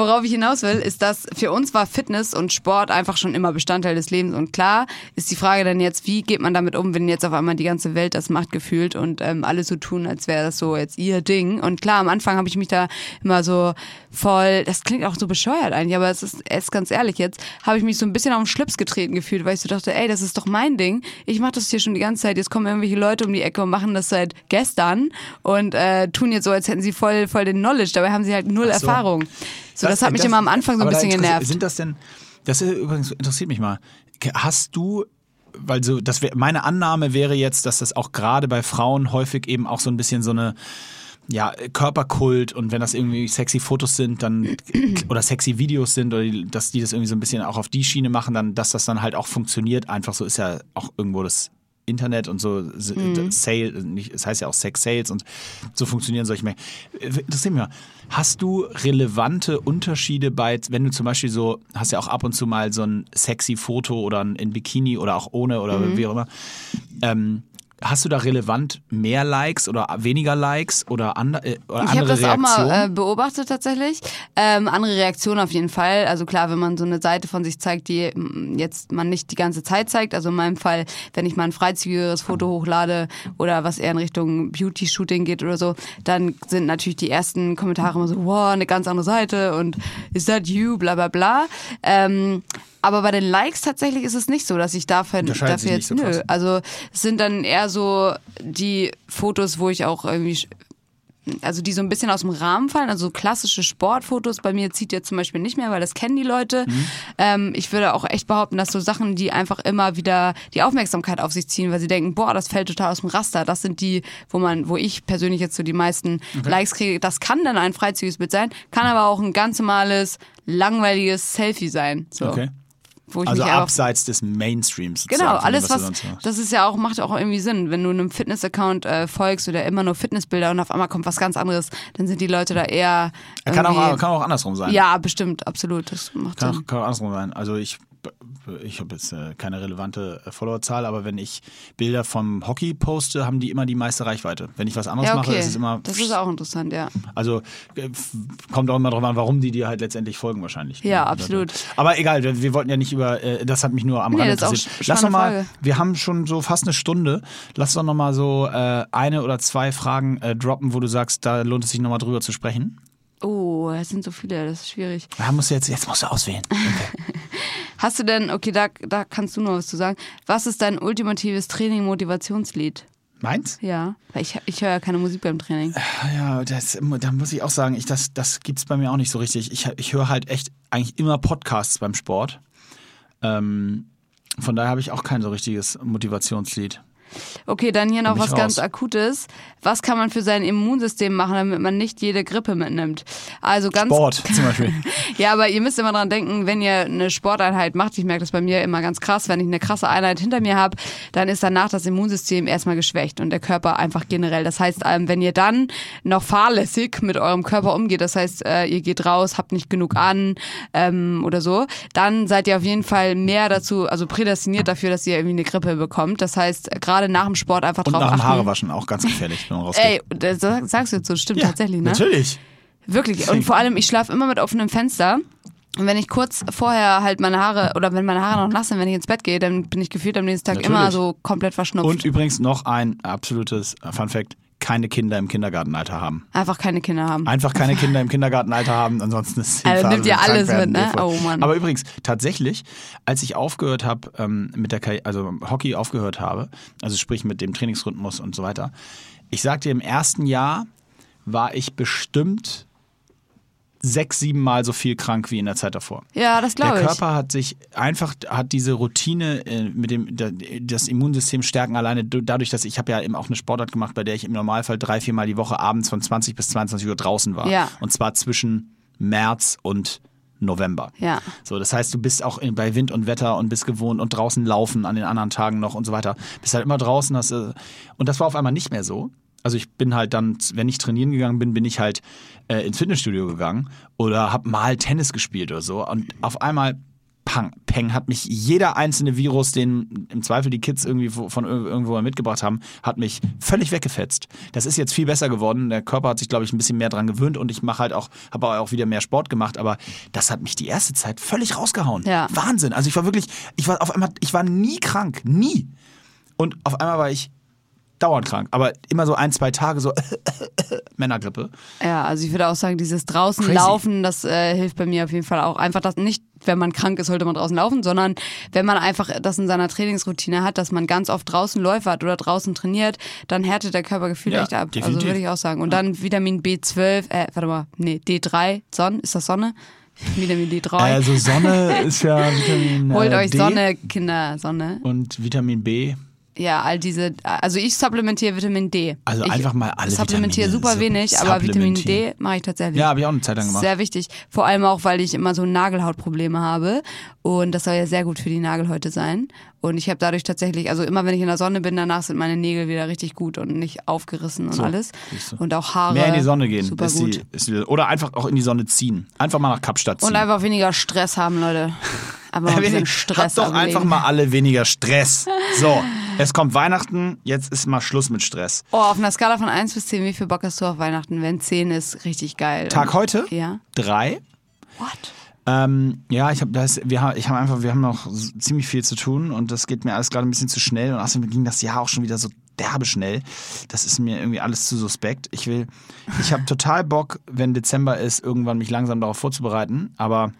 worauf ich hinaus will, ist, dass für uns war Fitness und Sport einfach schon immer Bestandteil des Lebens. Und klar ist die Frage dann jetzt, wie geht man damit um, wenn jetzt auf einmal die ganze Welt das macht gefühlt und ähm, alle so tun, als wäre das so jetzt ihr Ding. Und klar, am Anfang habe ich mich da immer so voll, das klingt auch so bescheuert eigentlich, aber es ist, es ist ganz ehrlich jetzt, habe ich mich so ein bisschen auf den Schlips getreten gefühlt, weil ich so dachte, ey, das ist doch mein Ding. Ich mache das hier schon die ganze Zeit. Jetzt kommen irgendwelche Leute um die Ecke und machen das seit gestern und äh, tun jetzt so, als hätten sie voll, voll den Knowledge. Dabei haben sie halt null so. Erfahrung. So, das, hat mich immer am Anfang so ein bisschen genervt. Sind das denn, das ist übrigens interessiert mich mal, hast du, weil so, das wär, meine Annahme wäre jetzt, dass das auch gerade bei Frauen häufig eben auch so ein bisschen so eine, ja, Körperkult und wenn das irgendwie sexy Fotos sind, dann (clears throat) oder sexy Videos sind oder die, dass die das irgendwie so ein bisschen auch auf die Schiene machen, dann, dass das dann halt auch funktioniert. Einfach so ist ja auch irgendwo das Internet und so s- Sale, nicht, es heißt ja auch Sex Sales und so funktionieren solche Mengen. Interessiert mich mal, hast du relevante Unterschiede bei, wenn du zum Beispiel so, hast ja auch ab und zu mal so ein sexy Foto oder ein in Bikini oder auch ohne oder wie auch immer, ähm, Hast du da relevant mehr Likes oder weniger Likes oder, andre, äh, oder Ich habe andere das auch Reaktionen? mal äh, beobachtet tatsächlich. Ähm, andere Reaktionen auf jeden Fall. Also klar, wenn man so eine Seite von sich zeigt, die mm, jetzt man nicht die ganze Zeit zeigt. Also in meinem Fall, wenn ich mal ein freizügigeres Foto hochlade oder was eher in Richtung Beauty-Shooting geht oder so, dann sind natürlich die ersten Kommentare immer so, wow, eine ganz andere Seite und is that you, bla bla bla. Ähm, aber bei den Likes tatsächlich ist es nicht so, dass ich dafür, dafür jetzt, so nö. krass. Also es sind dann eher so die Fotos, wo ich auch irgendwie also die so ein bisschen aus dem Rahmen fallen, also so klassische Sportfotos. Bei mir zieht jetzt zum Beispiel nicht mehr, weil das kennen die Leute. Mhm. Ähm, ich würde auch echt behaupten, dass so Sachen, die einfach immer wieder die Aufmerksamkeit auf sich ziehen, weil sie denken, boah, das fällt total aus dem Raster. Das sind die, wo man, wo ich persönlich jetzt so die meisten Likes kriege. Das kann dann ein freizügiges Bild sein, kann aber auch ein ganz normales, langweiliges Selfie sein. So, Okay. Wo ich Also abseits des Mainstreams. Genau, alles was, machst. das ist ja auch, macht auch irgendwie Sinn. Wenn du einem Fitness-Account äh, folgst oder immer nur Fitnessbilder und auf einmal kommt was ganz anderes, dann sind die Leute da eher. Kann auch, kann auch andersrum sein. Ja, bestimmt, absolut. Das macht Kann Sinn. auch, kann auch andersrum sein. Also ich ich habe jetzt äh, keine relevante äh, Followerzahl, aber wenn ich Bilder vom Hockey poste, haben die immer die meiste Reichweite. Wenn ich was anderes Ja, mache, okay. ist es immer. das ist auch interessant, ja. Also äh, kommt auch immer drauf an, warum die dir halt letztendlich folgen wahrscheinlich. Ja, absolut. Aber egal, wir wollten ja nicht über, das hat mich nur am Nee, Rande interessiert. Lass doch mal, Frage. wir haben schon so fast eine Stunde. Lass doch noch mal so eine oder zwei Fragen droppen, wo du sagst, da lohnt es sich noch mal drüber zu sprechen. Oh, es sind so viele, das ist schwierig. Da musst du jetzt, jetzt musst du auswählen. (laughs) Hast du denn, okay, da, da kannst du noch was zu sagen. Was ist dein ultimatives Training-Motivationslied? Meins? Ja, weil ich, ich höre ja keine Musik beim Training. Ja, das, da muss ich auch sagen, ich, das, das gibt's bei mir auch nicht so richtig. Ich, ich höre halt echt eigentlich immer Podcasts beim Sport. Ähm, von daher habe ich auch kein so richtiges Motivationslied. Okay, dann hier noch was ganz raus. Akutes. Was kann man für sein Immunsystem machen, damit man nicht jede Grippe mitnimmt? Also ganz Sport zum Beispiel. (laughs) Ja, aber ihr müsst immer dran denken, wenn ihr eine Sporteinheit macht, ich merke das bei mir immer ganz krass, wenn ich eine krasse Einheit hinter mir habe, dann ist danach das Immunsystem erstmal geschwächt und der Körper einfach generell. Das heißt, ähm, wenn ihr dann noch fahrlässig mit eurem Körper umgeht, das heißt, äh, ihr geht raus, habt nicht genug an ähm, oder so, dann seid ihr auf jeden Fall mehr dazu, also prädestiniert dafür, dass ihr irgendwie eine Grippe bekommt. Das heißt, gerade nach dem Sport einfach Und drauf nach dem achten. Haarewaschen auch ganz gefährlich, wenn man rausgeht. Ey, das sagst du jetzt so, stimmt ja, tatsächlich, ne? Natürlich. Wirklich. Und vor allem, ich schlafe immer mit offenem Fenster. Und wenn ich kurz vorher halt meine Haare, oder wenn meine Haare noch nass sind, wenn ich ins Bett gehe, dann bin ich gefühlt am nächsten Tag Natürlich. immer so komplett verschnupft. Und übrigens noch ein absolutes Fun Fact: keine Kinder im Kindergartenalter haben. Einfach keine Kinder haben. Einfach keine (laughs) Kinder im Kindergartenalter haben, ansonsten ist die Also nimmt ihr mit alles mit, ne? Oh Mann. Aber übrigens, tatsächlich, als ich aufgehört habe ähm, mit der Karri- also Hockey aufgehört habe, also sprich mit dem Trainingsrhythmus und so weiter, ich sagte im ersten Jahr war ich bestimmt sechs, sieben Mal so viel krank wie in der Zeit davor. Ja, das Der glaube ich. Körper hat sich einfach, hat diese Routine äh, mit dem, da- das Immunsystem stärken alleine du- dadurch, dass ich habe ja eben auch eine Sportart gemacht, bei der ich im Normalfall drei, viermal die Woche abends von 20 bis 22 Uhr draußen war. Ja. Und zwar zwischen März und November. Ja. So, das heißt, du bist auch bei Wind und Wetter und bist gewohnt und draußen laufen an den anderen Tagen noch und so weiter. Bist halt immer draußen, hast, äh, und das war auf einmal nicht mehr so. Also ich bin halt dann, wenn ich trainieren gegangen bin, bin ich halt äh, ins Fitnessstudio gegangen oder hab mal Tennis gespielt oder so. Und auf einmal, pang, peng, hat mich jeder einzelne Virus, den im Zweifel die Kids irgendwie von ir- irgendwo mal mitgebracht haben, hat mich völlig weggefetzt. Das ist jetzt viel besser geworden. Der Körper hat sich, glaube ich, ein bisschen mehr dran gewöhnt und ich mache halt auch, habe auch wieder mehr Sport gemacht, aber das hat mich die erste Zeit völlig rausgehauen. Ja. Wahnsinn. Also ich war wirklich, ich war auf einmal, ich war nie krank, nie. Und auf einmal war ich dauernd krank, aber immer so ein, zwei Tage so (laughs) Männergrippe. Ja, also ich würde auch sagen, dieses draußen Crazy. laufen, das äh, hilft bei mir auf jeden Fall auch. Einfach das nicht, wenn man krank ist, sollte man draußen laufen, sondern wenn man einfach das in seiner Trainingsroutine hat, dass man ganz oft draußen läufert oder draußen trainiert, dann härtet der Körper gefühlt Ja, echt ab. definitiv. Also würde ich auch sagen. Und dann Vitamin B12, äh, warte mal, nee, D3, Sonne, ist das Sonne? (laughs) Vitamin D3. Also Sonne ist ja (laughs) Vitamin Holt äh, euch D Sonne, Kinder, Sonne. und Vitamin B. Ja, all diese, also ich supplementiere Vitamin D. Also ich einfach mal alle supplementiere Vitamine super sup- wenig, aber Vitamin D mache ich tatsächlich. Ja, habe ich auch eine Zeit lang gemacht. Sehr wichtig. Vor allem auch, weil ich immer so Nagelhautprobleme habe. Und das soll ja sehr gut für die Nagelhäute sein. Und ich habe dadurch tatsächlich, also immer wenn ich in der Sonne bin, danach sind meine Nägel wieder richtig gut und nicht aufgerissen und So, alles. Und auch Haare. Mehr in die Sonne gehen. Super ist gut. Die, ist die, oder einfach auch in die Sonne ziehen. Einfach mal nach Kapstadt ziehen. und einfach weniger Stress haben, Leute. (laughs) Aber ein bisschen Stress Habt doch einfach mal alle weniger Stress. (laughs) So, es kommt Weihnachten, jetzt ist mal Schluss mit Stress. Oh, auf einer Skala von 1 bis 10, wie viel Bock hast du auf Weihnachten? Wenn 10 ist, richtig geil. Tag heute? Ja. Drei. What? Ähm, ja, ich habe das, wir haben, ich habe einfach, wir haben noch ziemlich viel zu tun und das geht mir alles gerade ein bisschen zu schnell und außerdem ging das Jahr auch schon wieder so derbe schnell. Das ist mir irgendwie alles zu suspekt. Ich will, ich habe total Bock, wenn Dezember ist, irgendwann mich langsam darauf vorzubereiten, aber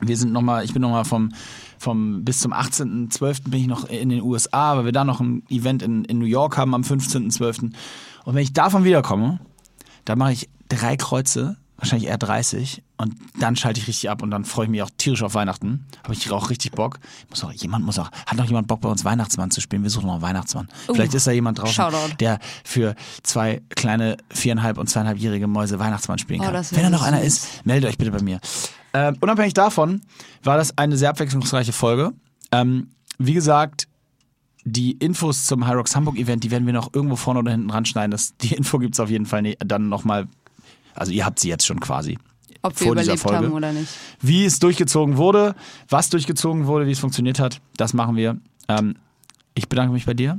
wir sind noch mal, ich bin noch mal vom, vom bis zum 18.12. bin ich noch in den USA, weil wir da noch ein Event in, in New York haben am 15.12. Und wenn ich davon wiederkomme, dann mache ich drei Kreuze, wahrscheinlich eher 30 und dann schalte ich richtig ab und dann freue ich mich auch tierisch auf Weihnachten. Habe ich auch richtig Bock. Muss auch, jemand muss auch, hat noch jemand Bock bei uns Weihnachtsmann zu spielen? Wir suchen noch einen Weihnachtsmann. Vielleicht ist da jemand draußen, Shoutout. der für zwei kleine viereinhalb und zweieinhalbjährige Mäuse Weihnachtsmann spielen Oh, kann. wär Wenn da noch so einer süß. ist, meldet euch bitte bei mir. Ähm, unabhängig davon war das eine sehr abwechslungsreiche Folge. Ähm, wie gesagt, die Infos zum Hyrox Hamburg Event, die werden wir noch irgendwo vorne oder hinten ranschneiden. Das, die Info gibt's auf jeden Fall ne, dann nochmal. Also ihr habt sie jetzt schon quasi. Ob wir überlebt Folge. haben oder nicht. Wie es durchgezogen wurde, was durchgezogen wurde, wie es funktioniert hat, das machen wir. Ähm, ich bedanke mich bei dir.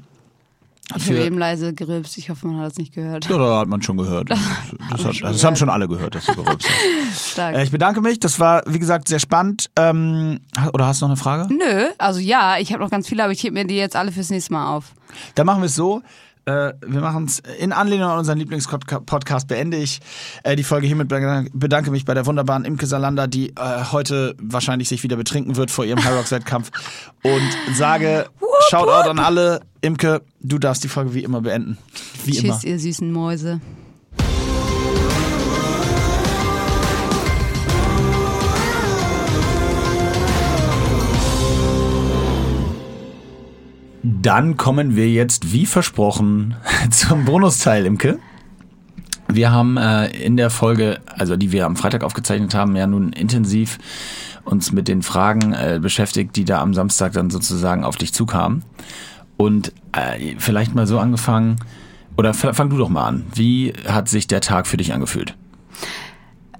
Ich habe eben leise gerülpst. Ich hoffe, man hat es nicht gehört. Ja, da hat man schon gehört. Das, (laughs) das, hat, das haben schon alle gehört, dass du gerülpst hast. (laughs) Stark. Äh, ich bedanke mich. Das war, wie gesagt, sehr spannend. Ähm, oder hast du noch eine Frage? Nö, also ja, ich habe noch ganz viele, aber ich hebe mir die jetzt alle fürs nächste Mal auf. Dann machen wir es so. Äh, wir machen es in Anlehnung an unseren Lieblingspodcast beende ich äh, die Folge hiermit bedanke, mich bei der wunderbaren Imke Salander, die äh, heute wahrscheinlich sich wieder betrinken wird vor ihrem High Rocks Wettkampf (laughs) und sage Shoutout an alle. Imke, du darfst die Folge wie immer beenden. Wie immer. Tschüss, ihr süßen Mäuse. Dann kommen wir jetzt, wie versprochen, (laughs) zum Bonusteil, Imke. Wir haben äh, in der Folge, also die wir am Freitag aufgezeichnet haben, ja nun intensiv uns mit den Fragen äh, beschäftigt, die da am Samstag dann sozusagen auf dich zukamen. Und äh, vielleicht mal so angefangen, oder fang du doch mal an. Wie hat sich der Tag für dich angefühlt?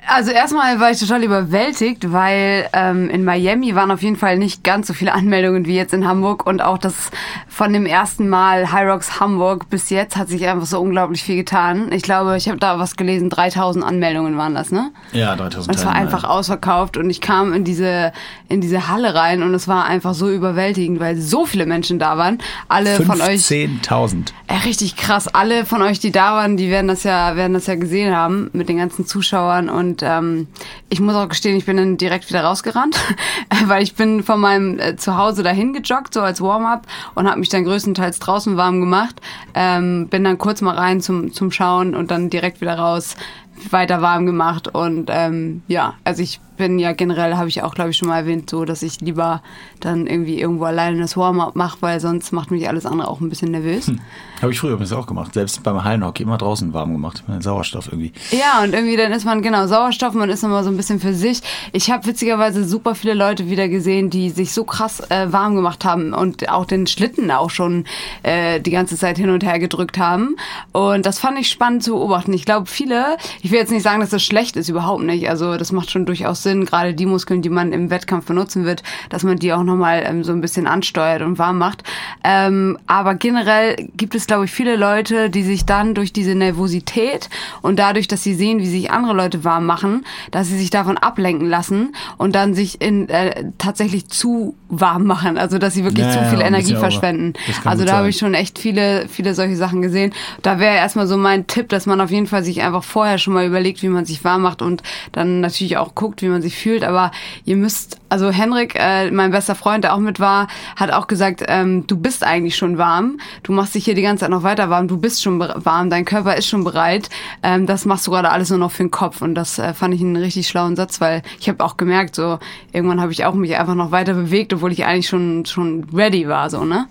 Also erstmal war ich total überwältigt, weil ähm, in Miami waren auf jeden Fall nicht ganz so viele (laughs) Anmeldungen wie jetzt in Hamburg und auch das von dem ersten Mal High Rocks Hamburg bis jetzt hat sich einfach so unglaublich viel getan. Ich glaube, ich habe da was gelesen, 3000 Anmeldungen waren das, ne? Ja, 3000 Und es war einfach ausverkauft und ich kam in diese in diese Halle rein und es war einfach so überwältigend, weil so viele Menschen da waren. Alle von euch 15.000. ja, richtig krass. Alle von euch, die da waren, die werden das ja, werden das ja gesehen haben mit den ganzen Zuschauern. Und ähm, ich muss auch gestehen, ich bin dann direkt wieder rausgerannt, (laughs) weil ich bin von meinem äh, Zuhause dahin gejoggt, so als Warm-up und habe mich dann größtenteils draußen warm gemacht. Ähm, bin dann kurz mal rein zum, zum Schauen und dann direkt wieder raus weiter warm gemacht und ähm, ja, also ich bin ja generell, habe ich auch glaube ich schon mal erwähnt, so, dass ich lieber dann irgendwie irgendwo alleine das Warm-up mache, weil sonst macht mich alles andere auch ein bisschen nervös. Habe ich früher übrigens auch gemacht. Selbst beim Hallenhockey immer draußen warm gemacht. Mit Sauerstoff irgendwie. Ja, und irgendwie dann ist man, genau, Sauerstoff, man ist immer so ein bisschen für sich. Ich habe witzigerweise super viele Leute wieder gesehen, die sich so krass äh, warm gemacht haben und auch den Schlitten auch schon äh, die ganze Zeit hin und her gedrückt haben. Und das fand ich spannend zu beobachten. Ich glaube, viele, ich will jetzt nicht sagen, dass das schlecht ist, überhaupt nicht. Also das macht schon durchaus Sinn, gerade die Muskeln, die man im Wettkampf benutzen wird, dass man die auch nochmal ähm, so ein bisschen ansteuert und warm macht. Ähm, aber generell gibt es, glaube ich, viele Leute, die sich dann durch diese Nervosität und dadurch, dass sie sehen, wie sich andere Leute warm machen, dass sie sich davon ablenken lassen und dann sich in äh, tatsächlich zu warm machen. Also dass sie wirklich Ja, zu viel Energie verschwenden. Also da habe ich schon echt viele, viele solche Sachen gesehen. Da wäre erstmal so mein Tipp, dass man auf jeden Fall sich einfach vorher schon mal überlegt, wie man sich warm macht und dann natürlich auch guckt, wie man sich fühlt. Aber ihr müsst, also Henrik, äh, mein bester Freund, der auch mit war, hat auch gesagt, ähm, du bist eigentlich schon warm. Du machst dich hier die ganze Zeit noch weiter warm. Du bist schon warm. Dein Körper ist schon bereit. Ähm, das machst du gerade alles nur noch für den Kopf. Und das äh, fand ich einen richtig schlauen Satz, weil ich habe auch gemerkt, so irgendwann habe ich auch mich einfach noch weiter bewegt, obwohl ich eigentlich schon schon ready war, so ne.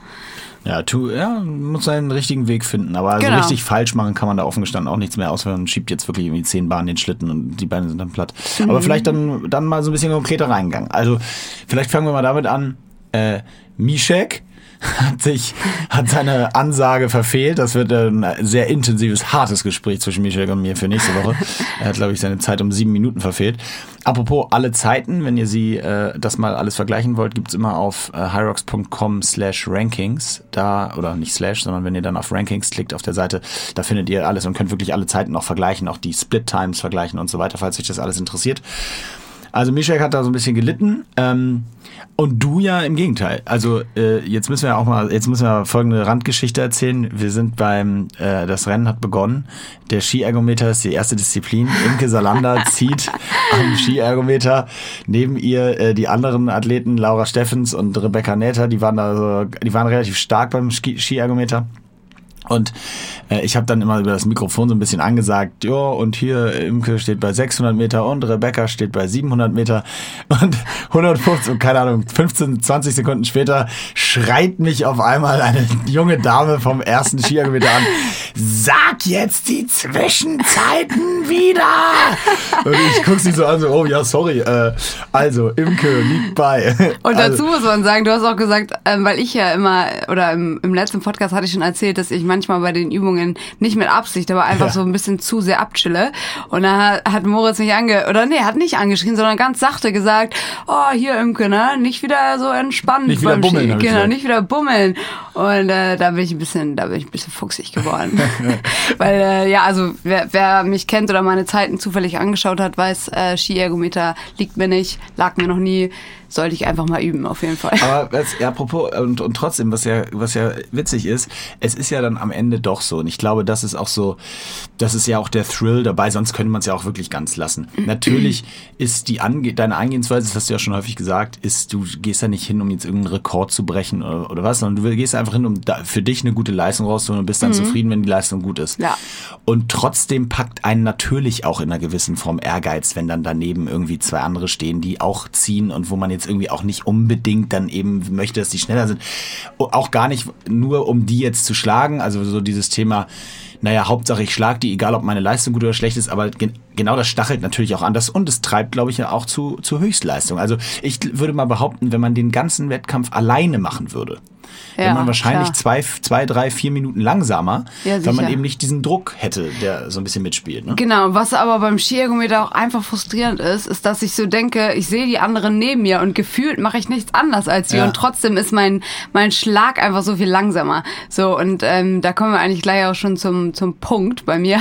Ja, tu, ja, muss seinen richtigen Weg finden. Aber so Genau. richtig falsch machen kann man da offen gestanden auch nichts mehr, außer man schiebt jetzt wirklich irgendwie zehn Bahnen den Schlitten und die Beine sind dann platt. Mhm. Aber vielleicht dann, dann mal so ein bisschen konkreter reingegangen. Also, vielleicht fangen wir mal damit an. Äh, Mishek hat sich, hat seine Ansage verfehlt. Das wird ein sehr intensives, hartes Gespräch zwischen Mishek und mir für nächste Woche. Er hat, glaube ich, seine Zeit um sieben Minuten verfehlt. Apropos alle Zeiten, wenn ihr sie äh, das mal alles vergleichen wollt, gibt's immer auf äh, hyrox.com slash rankings. Da, oder nicht slash, sondern wenn ihr dann auf Rankings klickt auf der Seite, da findet ihr alles und könnt wirklich alle Zeiten auch vergleichen, auch die Split Times vergleichen und so weiter, falls euch das alles interessiert. Also Mishek hat da so ein bisschen gelitten. Ähm, und du ja im Gegenteil. Also äh, jetzt müssen wir auch mal, jetzt müssen wir folgende Randgeschichte erzählen. Wir sind beim, äh, das Rennen hat begonnen. Der Skiergometer ist die erste Disziplin. Imke Salander (laughs) zieht am Skiergometer. Neben ihr äh, die anderen Athleten, Laura Steffens und Rebecca Näther, die waren da so, die waren relativ stark beim Ski- Skiergometer. Und äh, ich habe dann immer über das Mikrofon so ein bisschen angesagt, ja, und hier Imke steht bei 600 Meter und Rebecca steht bei 700 Meter (laughs) und 150, und keine Ahnung, 15, 20 Sekunden später schreit mich auf einmal eine junge Dame vom ersten Skiergometer an, sag jetzt die Zwischenzeiten wieder! Und ich guck sie so an, so, oh ja, sorry, äh, also Imke liegt bei. Und also, dazu muss man sagen, du hast auch gesagt, ähm, weil ich ja immer, oder im, im letzten Podcast hatte ich schon erzählt, dass ich manchmal bei den Übungen nicht mit Absicht, aber einfach Ja. so ein bisschen zu sehr abchille. Und dann hat, Moritz mich ange, oder nee, hat nicht angeschrien, sondern ganz sachte gesagt, oh, hier Imke, ne, nicht wieder so entspannt. Nicht wieder bummeln, Genau, nicht wieder bummeln. Und äh, da bin ich ein bisschen, da bin ich ein bisschen fuchsig geworden. (laughs) Weil, äh, ja, also wer, wer mich kennt oder meine Zeiten zufällig angeschaut hat, weiß, äh, Skiergometer liegt mir nicht, lag mir noch nie. Sollte ich einfach mal üben, auf jeden Fall. Aber (laughs) was, ja, apropos, und, und trotzdem, was ja, was ja witzig ist, es ist ja dann am Ende doch so. Und ich glaube, das ist auch so, das ist ja auch der Thrill dabei, sonst könnte man es ja auch wirklich ganz lassen. Natürlich ist die Ange deine Angehensweise, das hast du ja schon häufig gesagt, ist, du gehst ja nicht hin, um jetzt irgendeinen Rekord zu brechen oder, oder was, sondern du gehst einfach hin, um da, für dich eine gute Leistung rauszuholen und bist dann zufrieden, wenn die Leistung gut ist. Ja. Und trotzdem packt einen natürlich auch in einer gewissen Form Ehrgeiz, wenn dann daneben irgendwie zwei andere stehen, die auch ziehen und wo man jetzt irgendwie auch nicht unbedingt dann eben möchte, dass die schneller sind. Auch gar nicht nur, um die jetzt zu schlagen. Also so dieses Thema, naja, Hauptsache ich schlag die, egal ob meine Leistung gut oder schlecht ist, aber gen genau das stachelt natürlich auch an. Das, und es treibt, glaube ich, ja auch zu, zu Höchstleistung. Also ich würde mal behaupten, wenn man den ganzen Wettkampf alleine machen würde, Ja, wäre man wahrscheinlich klar. zwei, zwei, drei, vier Minuten langsamer, Ja, weil man eben nicht diesen Druck hätte, der so ein bisschen mitspielt. Ne? Genau, was aber beim Skiergometer auch einfach frustrierend ist, ist, dass ich so denke, ich sehe die anderen neben mir und gefühlt mache ich nichts anders als sie Ja. und trotzdem ist mein, mein Schlag einfach so viel langsamer. So, und ähm, da kommen wir eigentlich gleich auch schon zum, zum Punkt bei mir.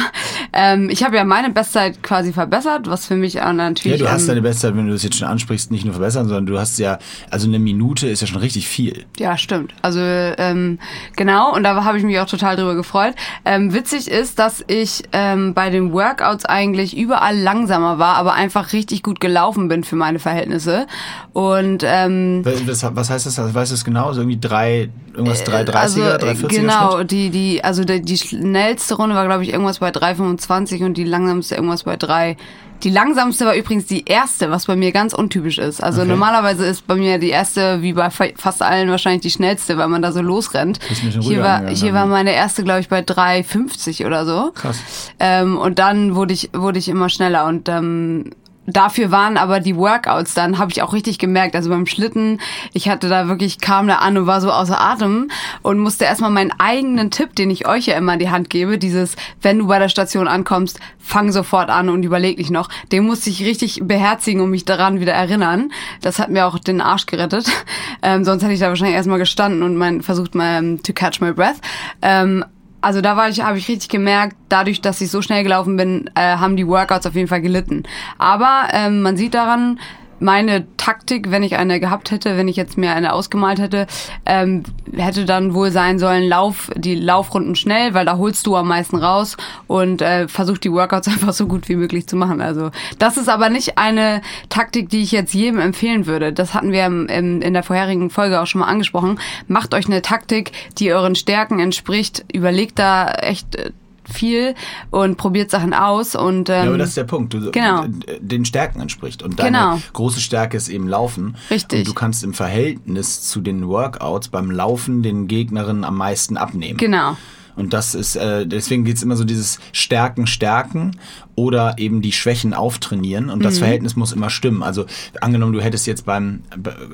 Ähm, ich habe ja meine Bestzeit quasi verbessert, was für mich auch Ja, natürlich... du hast deine Bestzeit, wenn du das jetzt schon ansprichst, nicht nur verbessern, sondern du hast ja, also eine Minute ist ja schon richtig viel. Ja, stimmt. Also ähm, genau, und da habe ich mich auch total drüber gefreut. Ähm, witzig ist, dass ich ähm, bei den Workouts eigentlich überall langsamer war, aber einfach richtig gut gelaufen bin für meine Verhältnisse. Und ähm, Was, was heißt das? Also, weißt du es genau? So irgendwie drei, irgendwas 330er, also, äh, 340er genau, Schnitt? die, die, also die, die schnellste Runde war, glaube ich, irgendwas bei 3,25 und die langsamste irgendwas bei 3. Die langsamste war übrigens die erste, was bei mir ganz untypisch ist. Also Okay. normalerweise ist bei mir die erste, wie bei fa- fast allen, wahrscheinlich die schnellste, weil man da so losrennt. Hier war, angegangen, hier ne? war meine erste, glaube ich, bei 3,50 oder so. Krass. Ähm, und dann wurde ich, wurde ich immer schneller und ähm, dafür waren aber die Workouts dann, habe ich auch richtig gemerkt. Also beim Schlitten, ich hatte da wirklich, kam da an und war so außer Atem und musste erstmal meinen eigenen Tipp, den ich euch ja immer in die Hand gebe, dieses, wenn du bei der Station ankommst, fang sofort an und überleg dich noch. Den musste ich richtig beherzigen und mich daran wieder erinnern. Das hat mir auch den Arsch gerettet. (laughs) Ähm, sonst hätte ich da wahrscheinlich erstmal gestanden und mein, versucht mal ähm, to catch my breath. Ähm, also da war ich, habe ich richtig gemerkt, dadurch, dass ich so schnell gelaufen bin, äh, haben die Workouts auf jeden Fall gelitten. Aber ähm, man sieht daran, meine Taktik, wenn ich eine gehabt hätte, wenn ich jetzt mir eine ausgemalt hätte, ähm, hätte dann wohl sein sollen, lauf die Laufrunden schnell, weil da holst du am meisten raus und äh, versuch die Workouts (laughs) einfach so gut wie möglich zu machen. Also das ist aber nicht eine Taktik, die ich jetzt jedem empfehlen würde. Das hatten wir im, im, in der vorherigen Folge auch schon mal angesprochen. Macht euch eine Taktik, die euren Stärken entspricht. Überlegt da echt äh, viel und probiert Sachen aus und ähm, Ja, aber das ist der Punkt. Du, Genau. Den Stärken entspricht. Und deine Genau. große Stärke ist eben Laufen. Richtig. Und du kannst im Verhältnis zu den Workouts beim Laufen den Gegnerinnen am meisten abnehmen. genau. Und das ist, äh, deswegen geht's immer so dieses Stärken, Stärken oder eben die Schwächen auftrainieren. Und das Mhm. Verhältnis muss immer stimmen. Also angenommen, du hättest jetzt beim,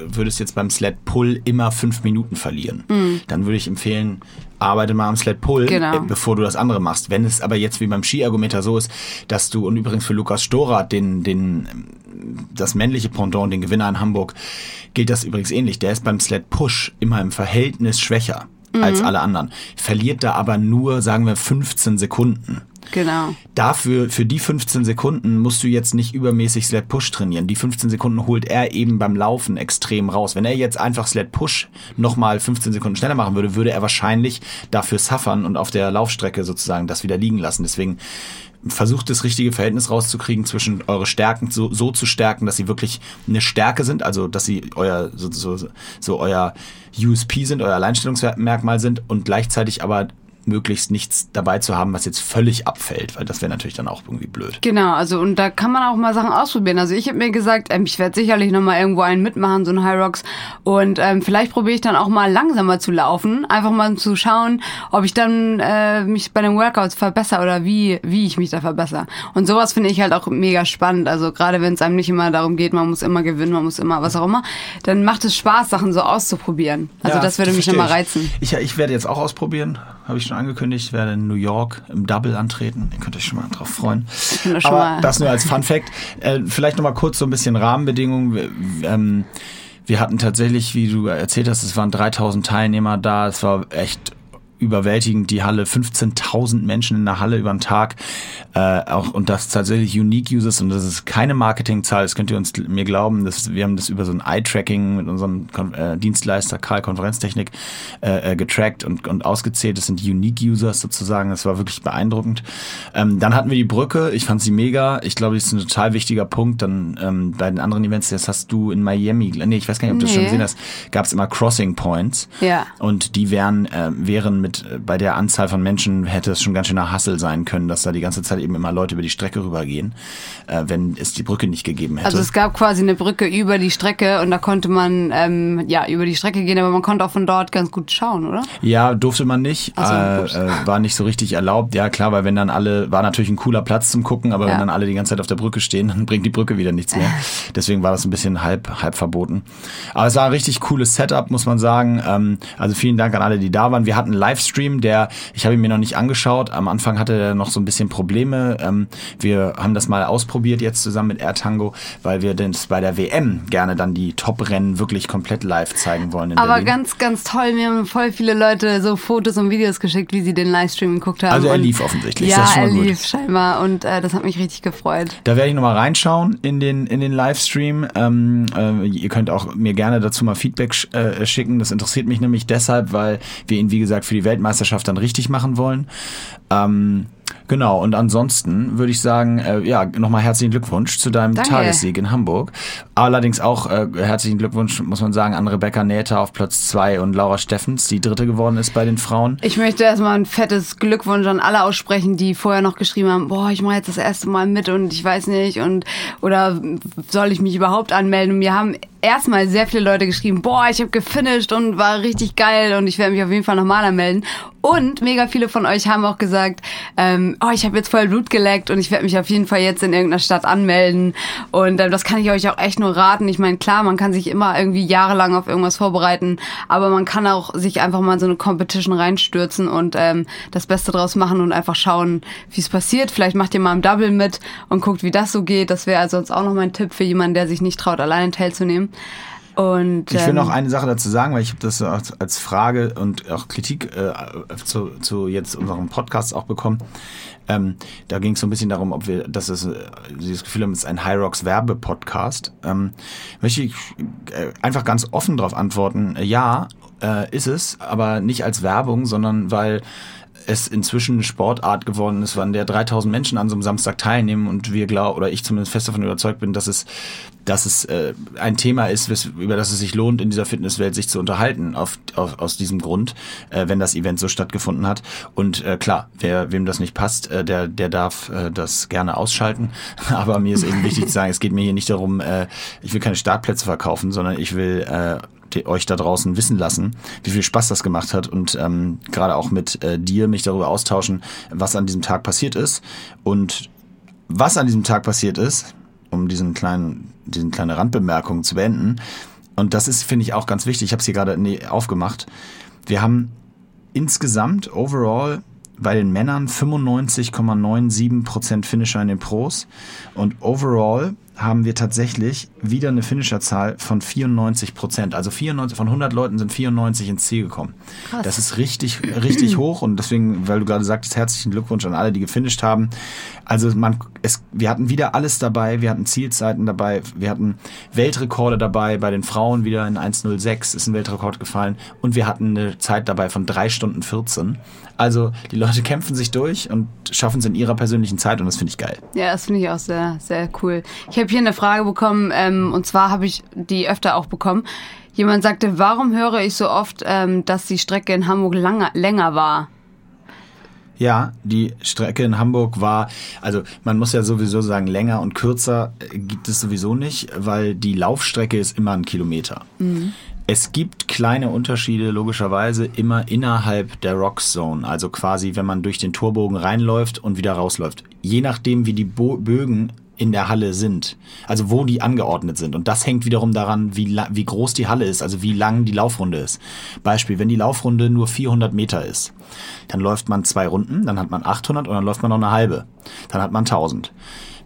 würdest jetzt beim Sled Pull immer fünf Minuten verlieren. Dann würde ich empfehlen, arbeite mal am Sled Pull, Mhm. Genau. äh, bevor du das andere machst. Wenn es aber jetzt wie beim Skiergometer so ist, dass du, und übrigens für Lukas Storath, den, den, das männliche Pendant, den Gewinner in Hamburg, gilt das übrigens ähnlich. Der ist beim Sled Push immer im Verhältnis schwächer als alle anderen. Verliert da aber nur, sagen wir, 15 Sekunden. Genau. Dafür, für die 15 Sekunden musst du jetzt nicht übermäßig Sled Push trainieren. Die 15 Sekunden holt er eben beim Laufen extrem raus. Wenn er jetzt einfach Sled Push nochmal 15 Sekunden schneller machen würde, würde er wahrscheinlich dafür suffern und auf der Laufstrecke sozusagen das wieder liegen lassen. Deswegen versucht das richtige Verhältnis rauszukriegen zwischen eure Stärken so, so zu stärken, dass sie wirklich eine Stärke sind, also dass sie euer so, so, so euer USP sind, euer Alleinstellungsmerkmal sind und gleichzeitig aber möglichst nichts dabei zu haben, was jetzt völlig abfällt, weil das wäre natürlich dann auch irgendwie blöd. Genau, also und da kann man auch mal Sachen ausprobieren. Also ich habe mir gesagt, ähm, ich werde sicherlich noch mal irgendwo einen mitmachen, so ein High Rocks. Und ähm, vielleicht probiere ich dann auch mal langsamer zu laufen, einfach mal um zu schauen, ob ich dann äh, mich bei den Workouts verbessere oder wie wie ich mich da verbessere. Und sowas finde ich halt auch mega spannend. Also gerade wenn es einem nicht immer darum geht, man muss immer gewinnen, man muss immer was auch immer, dann macht es Spaß, Sachen so auszuprobieren. Also Ja, das würde mich nochmal reizen. Ich, ich werde jetzt auch ausprobieren. Habe ich schon angekündigt, werde in New York im Double antreten. Ihr könnt euch schon mal drauf freuen. Aber das nur als Fun Fact. Äh, vielleicht noch mal kurz so ein bisschen Rahmenbedingungen. Ähm, wir hatten tatsächlich, wie du erzählt hast, es waren 3000 Teilnehmer da. Es war echt überwältigend die Halle. 15.000 Menschen in der Halle über den Tag. Äh, auch und das tatsächlich Unique Users. Und das ist keine Marketingzahl. Das könnt ihr uns mir glauben. Das, wir haben das über so ein Eye-Tracking mit unserem Kon äh, Dienstleister Karl Konferenztechnik äh, äh, getrackt und, und ausgezählt. Das sind Unique Users sozusagen. Das war wirklich beeindruckend. Ähm, dann hatten wir die Brücke. Ich fand sie mega. Ich glaube das ist ein total wichtiger Punkt. Dann ähm, bei den anderen Events das hast du in Miami nee ich weiß gar nicht ob du das schon Nee. gesehen hast gab es immer Crossing Points. Ja. und die wären, äh, wären mit, äh, bei der Anzahl von Menschen hätte es schon ganz schöner Hassel sein können, dass da die ganze Zeit eben immer Leute über die Strecke rübergehen, äh, wenn es die Brücke nicht gegeben hätte. Also es gab quasi eine Brücke über die Strecke und da konnte man ähm, ja über die Strecke gehen, aber man konnte auch von dort ganz gut schauen, oder? ja, durfte man nicht, so, äh, äh, war nicht so richtig erlaubt. Ja, klar, weil wenn dann alle, war natürlich ein cooler Platz zum Gucken, aber Ja. wenn dann alle die ganze Zeit auf der Brücke stehen, (laughs) dann bringt die Brücke wieder nichts mehr. (laughs) Deswegen war das ein bisschen halb, halb verboten. Aber es war ein richtig cooles Setup, muss man sagen. Ähm, also vielen Dank an alle, die da waren. Wir hatten einen Livestream, der, ich habe ihn mir noch nicht angeschaut. Am Anfang hatte er noch so ein bisschen Probleme. Ähm, wir haben das mal ausprobiert jetzt zusammen mit AirTango, weil wir das bei der WM gerne dann die Top-Rennen wirklich komplett live zeigen wollen. Aber Berlin. ganz, ganz toll. Mir haben voll viele Leute so Fotos und Videos geschickt, wie sie den Livestream geguckt haben. Also er lief offensichtlich, Ja, das ist schon er gut. lief scheinbar und äh, das hat mich richtig gefreut. Da werde ich nochmal reinschauen in den, in den Livestream. Ähm, äh, ihr könnt auch mir gerne dazu mal Feedback sch äh, schicken. Das interessiert mich nämlich deshalb, weil wir ihn, wie gesagt, für die Weltmeisterschaft dann richtig machen wollen. Ähm, genau, und ansonsten würde ich sagen, äh, ja, nochmal herzlichen Glückwunsch zu deinem Danke. Tagessieg in Hamburg. Allerdings auch äh, herzlichen Glückwunsch, muss man sagen, an Rebecca Nähter auf Platz zwei und Laura Steffens, die dritte geworden ist bei den Frauen. Ich möchte erstmal ein fettes Glückwunsch an alle aussprechen, die vorher noch geschrieben haben, boah, ich mache jetzt das erste Mal mit und ich weiß nicht und oder soll ich mich überhaupt anmelden? Und mir haben erstmal sehr viele Leute geschrieben, boah, ich habe gefinisht und war richtig geil und ich werde mich auf jeden Fall nochmal anmelden. Und mega viele von euch haben auch gesagt, ähm, oh, ich habe jetzt voll Blut geleckt und ich werde mich auf jeden Fall jetzt in irgendeiner Stadt anmelden. Und ähm, das kann ich euch auch echt nur raten. Ich meine, klar, man kann sich immer irgendwie jahrelang auf irgendwas vorbereiten, aber man kann auch sich einfach mal in so eine Competition reinstürzen und ähm, das Beste draus machen und einfach schauen, wie es passiert. Vielleicht macht ihr mal im Double mit und guckt, wie das so geht. Das wäre also sonst auch noch mein Tipp für jemanden, der sich nicht traut, alleine teilzunehmen. Und Ich will ähm, noch eine Sache dazu sagen, weil ich habe das als, Frage und auch Kritik äh, zu, zu jetzt unserem Podcast auch bekommen. Ähm, da ging es so ein bisschen darum, ob wir, dass es, äh, Sie das Gefühl haben, es ist ein High Rocks Werbe-Podcast. Ähm, möchte ich äh, einfach ganz offen darauf antworten, äh, ja, äh, ist es, aber nicht als Werbung, sondern weil es inzwischen Sportart geworden ist, an der 3000 Menschen an so einem Samstag teilnehmen und wir glauben, oder ich zumindest fest davon überzeugt bin, dass es, dass es äh, ein Thema ist, wes- über das es sich lohnt, in dieser Fitnesswelt sich zu unterhalten, auf, auf, aus diesem Grund, äh, wenn das Event so stattgefunden hat. Und äh, klar, wer, wem das nicht passt, äh, der, der darf äh, das gerne ausschalten. (laughs) Aber mir ist eben wichtig zu sagen, es geht mir hier nicht darum, äh, ich will keine Startplätze verkaufen, sondern ich will äh, euch da draußen wissen lassen, wie viel Spaß das gemacht hat und ähm, gerade auch mit äh, dir mich darüber austauschen, was an diesem Tag passiert ist und was an diesem Tag passiert ist, um diesen kleinen, diesen kleine Randbemerkung zu beenden. Und das ist, finde ich, auch ganz wichtig. Ich habe es hier gerade nee, aufgemacht. Wir haben insgesamt overall bei den Männern 95,97% Finisher in den Pros und overall haben wir tatsächlich wieder eine Finisherzahl von 94%. Also 94, von 100 Leuten sind 94 ins Ziel gekommen. Krass. Das ist richtig, richtig (clears throat) hoch und deswegen, weil du gerade sagtest, herzlichen Glückwunsch an alle, die gefinisht haben. Also man, es, wir hatten wieder alles dabei, wir hatten Zielzeiten dabei, wir hatten Weltrekorde dabei, bei den Frauen wieder in 1.06 ist ein Weltrekord gefallen und wir hatten eine Zeit dabei von 3 Stunden 14. Also die Leute kämpfen sich durch und schaffen es in ihrer persönlichen Zeit und das finde ich geil. Ja, das finde ich auch sehr, sehr cool. Ich habe hier eine Frage bekommen, ähm, und zwar habe ich die öfter auch bekommen. Jemand sagte, warum höre ich so oft, ähm, dass die Strecke in Hamburg langer, länger war? Ja, die Strecke in Hamburg war, also man muss ja sowieso sagen, länger und kürzer äh, gibt es sowieso nicht, weil die Laufstrecke ist immer ein Kilometer. Es gibt kleine Unterschiede logischerweise immer innerhalb der Rock Zone, also quasi wenn man durch den Torbogen reinläuft und wieder rausläuft. Je nachdem, wie die Bo Bögen in der Halle sind. Also wo die angeordnet sind. Und das hängt wiederum daran, wie, wie groß die Halle ist, also wie lang die Laufrunde ist. Beispiel, wenn die Laufrunde nur 400 Meter ist, dann läuft man zwei Runden, dann hat man 800 und dann läuft man noch eine halbe. Dann hat man 1000.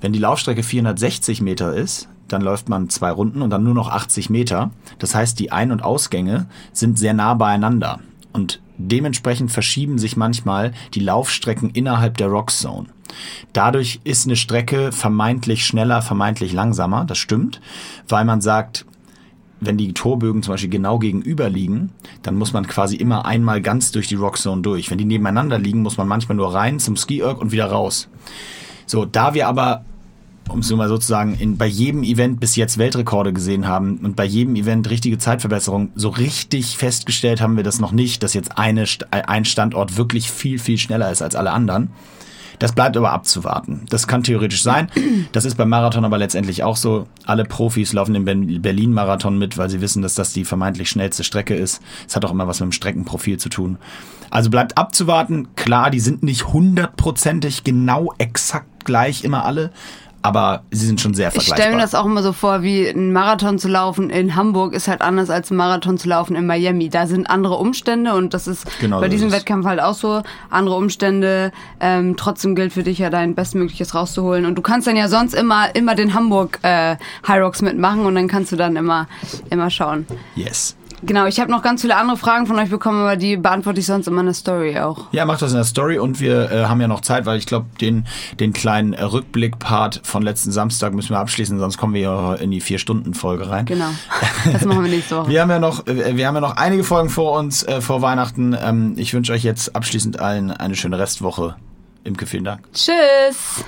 Wenn die Laufstrecke 460 Meter ist, dann läuft man zwei Runden und dann nur noch 80 Meter. Das heißt, die Ein- und Ausgänge sind sehr nah beieinander. Und dementsprechend verschieben sich manchmal die Laufstrecken innerhalb der Rock Zone. Dadurch ist eine Strecke vermeintlich schneller, vermeintlich langsamer. Das stimmt, weil man sagt, wenn die Torbögen zum Beispiel genau gegenüber liegen, dann muss man quasi immer einmal ganz durch die Rock Zone durch. Wenn die nebeneinander liegen, muss man manchmal nur rein zum Ski Erg und wieder raus. So, da wir aber, um es nur mal sozusagen, in, bei jedem Event bis jetzt Weltrekorde gesehen haben und bei jedem Event richtige Zeitverbesserung, so richtig festgestellt haben wir das noch nicht, dass jetzt eine, ein Standort wirklich viel, viel schneller ist als alle anderen. Das bleibt aber abzuwarten. Das kann theoretisch sein. Das ist beim Marathon aber letztendlich auch so. Alle Profis laufen den Ber- Berlin-Marathon mit, weil sie wissen, dass das die vermeintlich schnellste Strecke ist. Es hat auch immer was mit dem Streckenprofil zu tun. Also bleibt abzuwarten. Klar, die sind nicht hundertprozentig genau exakt gleich immer alle, aber sie sind schon sehr Ich vergleichbar. stelle mir das auch immer so vor, wie ein Marathon zu laufen in Hamburg ist halt anders als ein Marathon zu laufen in Miami. Da sind andere Umstände und das ist Genau bei so diesem ist. Wettkampf halt auch so. Andere Umstände. Ähm, trotzdem gilt für dich ja dein Bestmögliches rauszuholen. Und du kannst dann ja sonst immer immer den Hamburg äh, High Rocks mitmachen und dann kannst du dann immer immer schauen. yes. Genau, ich habe noch ganz viele andere Fragen von euch bekommen, aber die beantworte ich sonst immer in der Story auch. Ja, macht das in der Story und wir äh, haben ja noch Zeit, weil ich glaube, den, den kleinen Rückblick-Part von letzten Samstag müssen wir abschließen, sonst kommen wir ja in die Vier-Stunden-Folge rein. Genau. (laughs) Das machen wir nächste Woche. Wir haben ja noch, äh, wir haben ja noch einige Folgen vor uns, äh, vor Weihnachten. Ähm, ich wünsche euch jetzt abschließend allen eine schöne Restwoche. Imke, vielen Dank. Tschüss.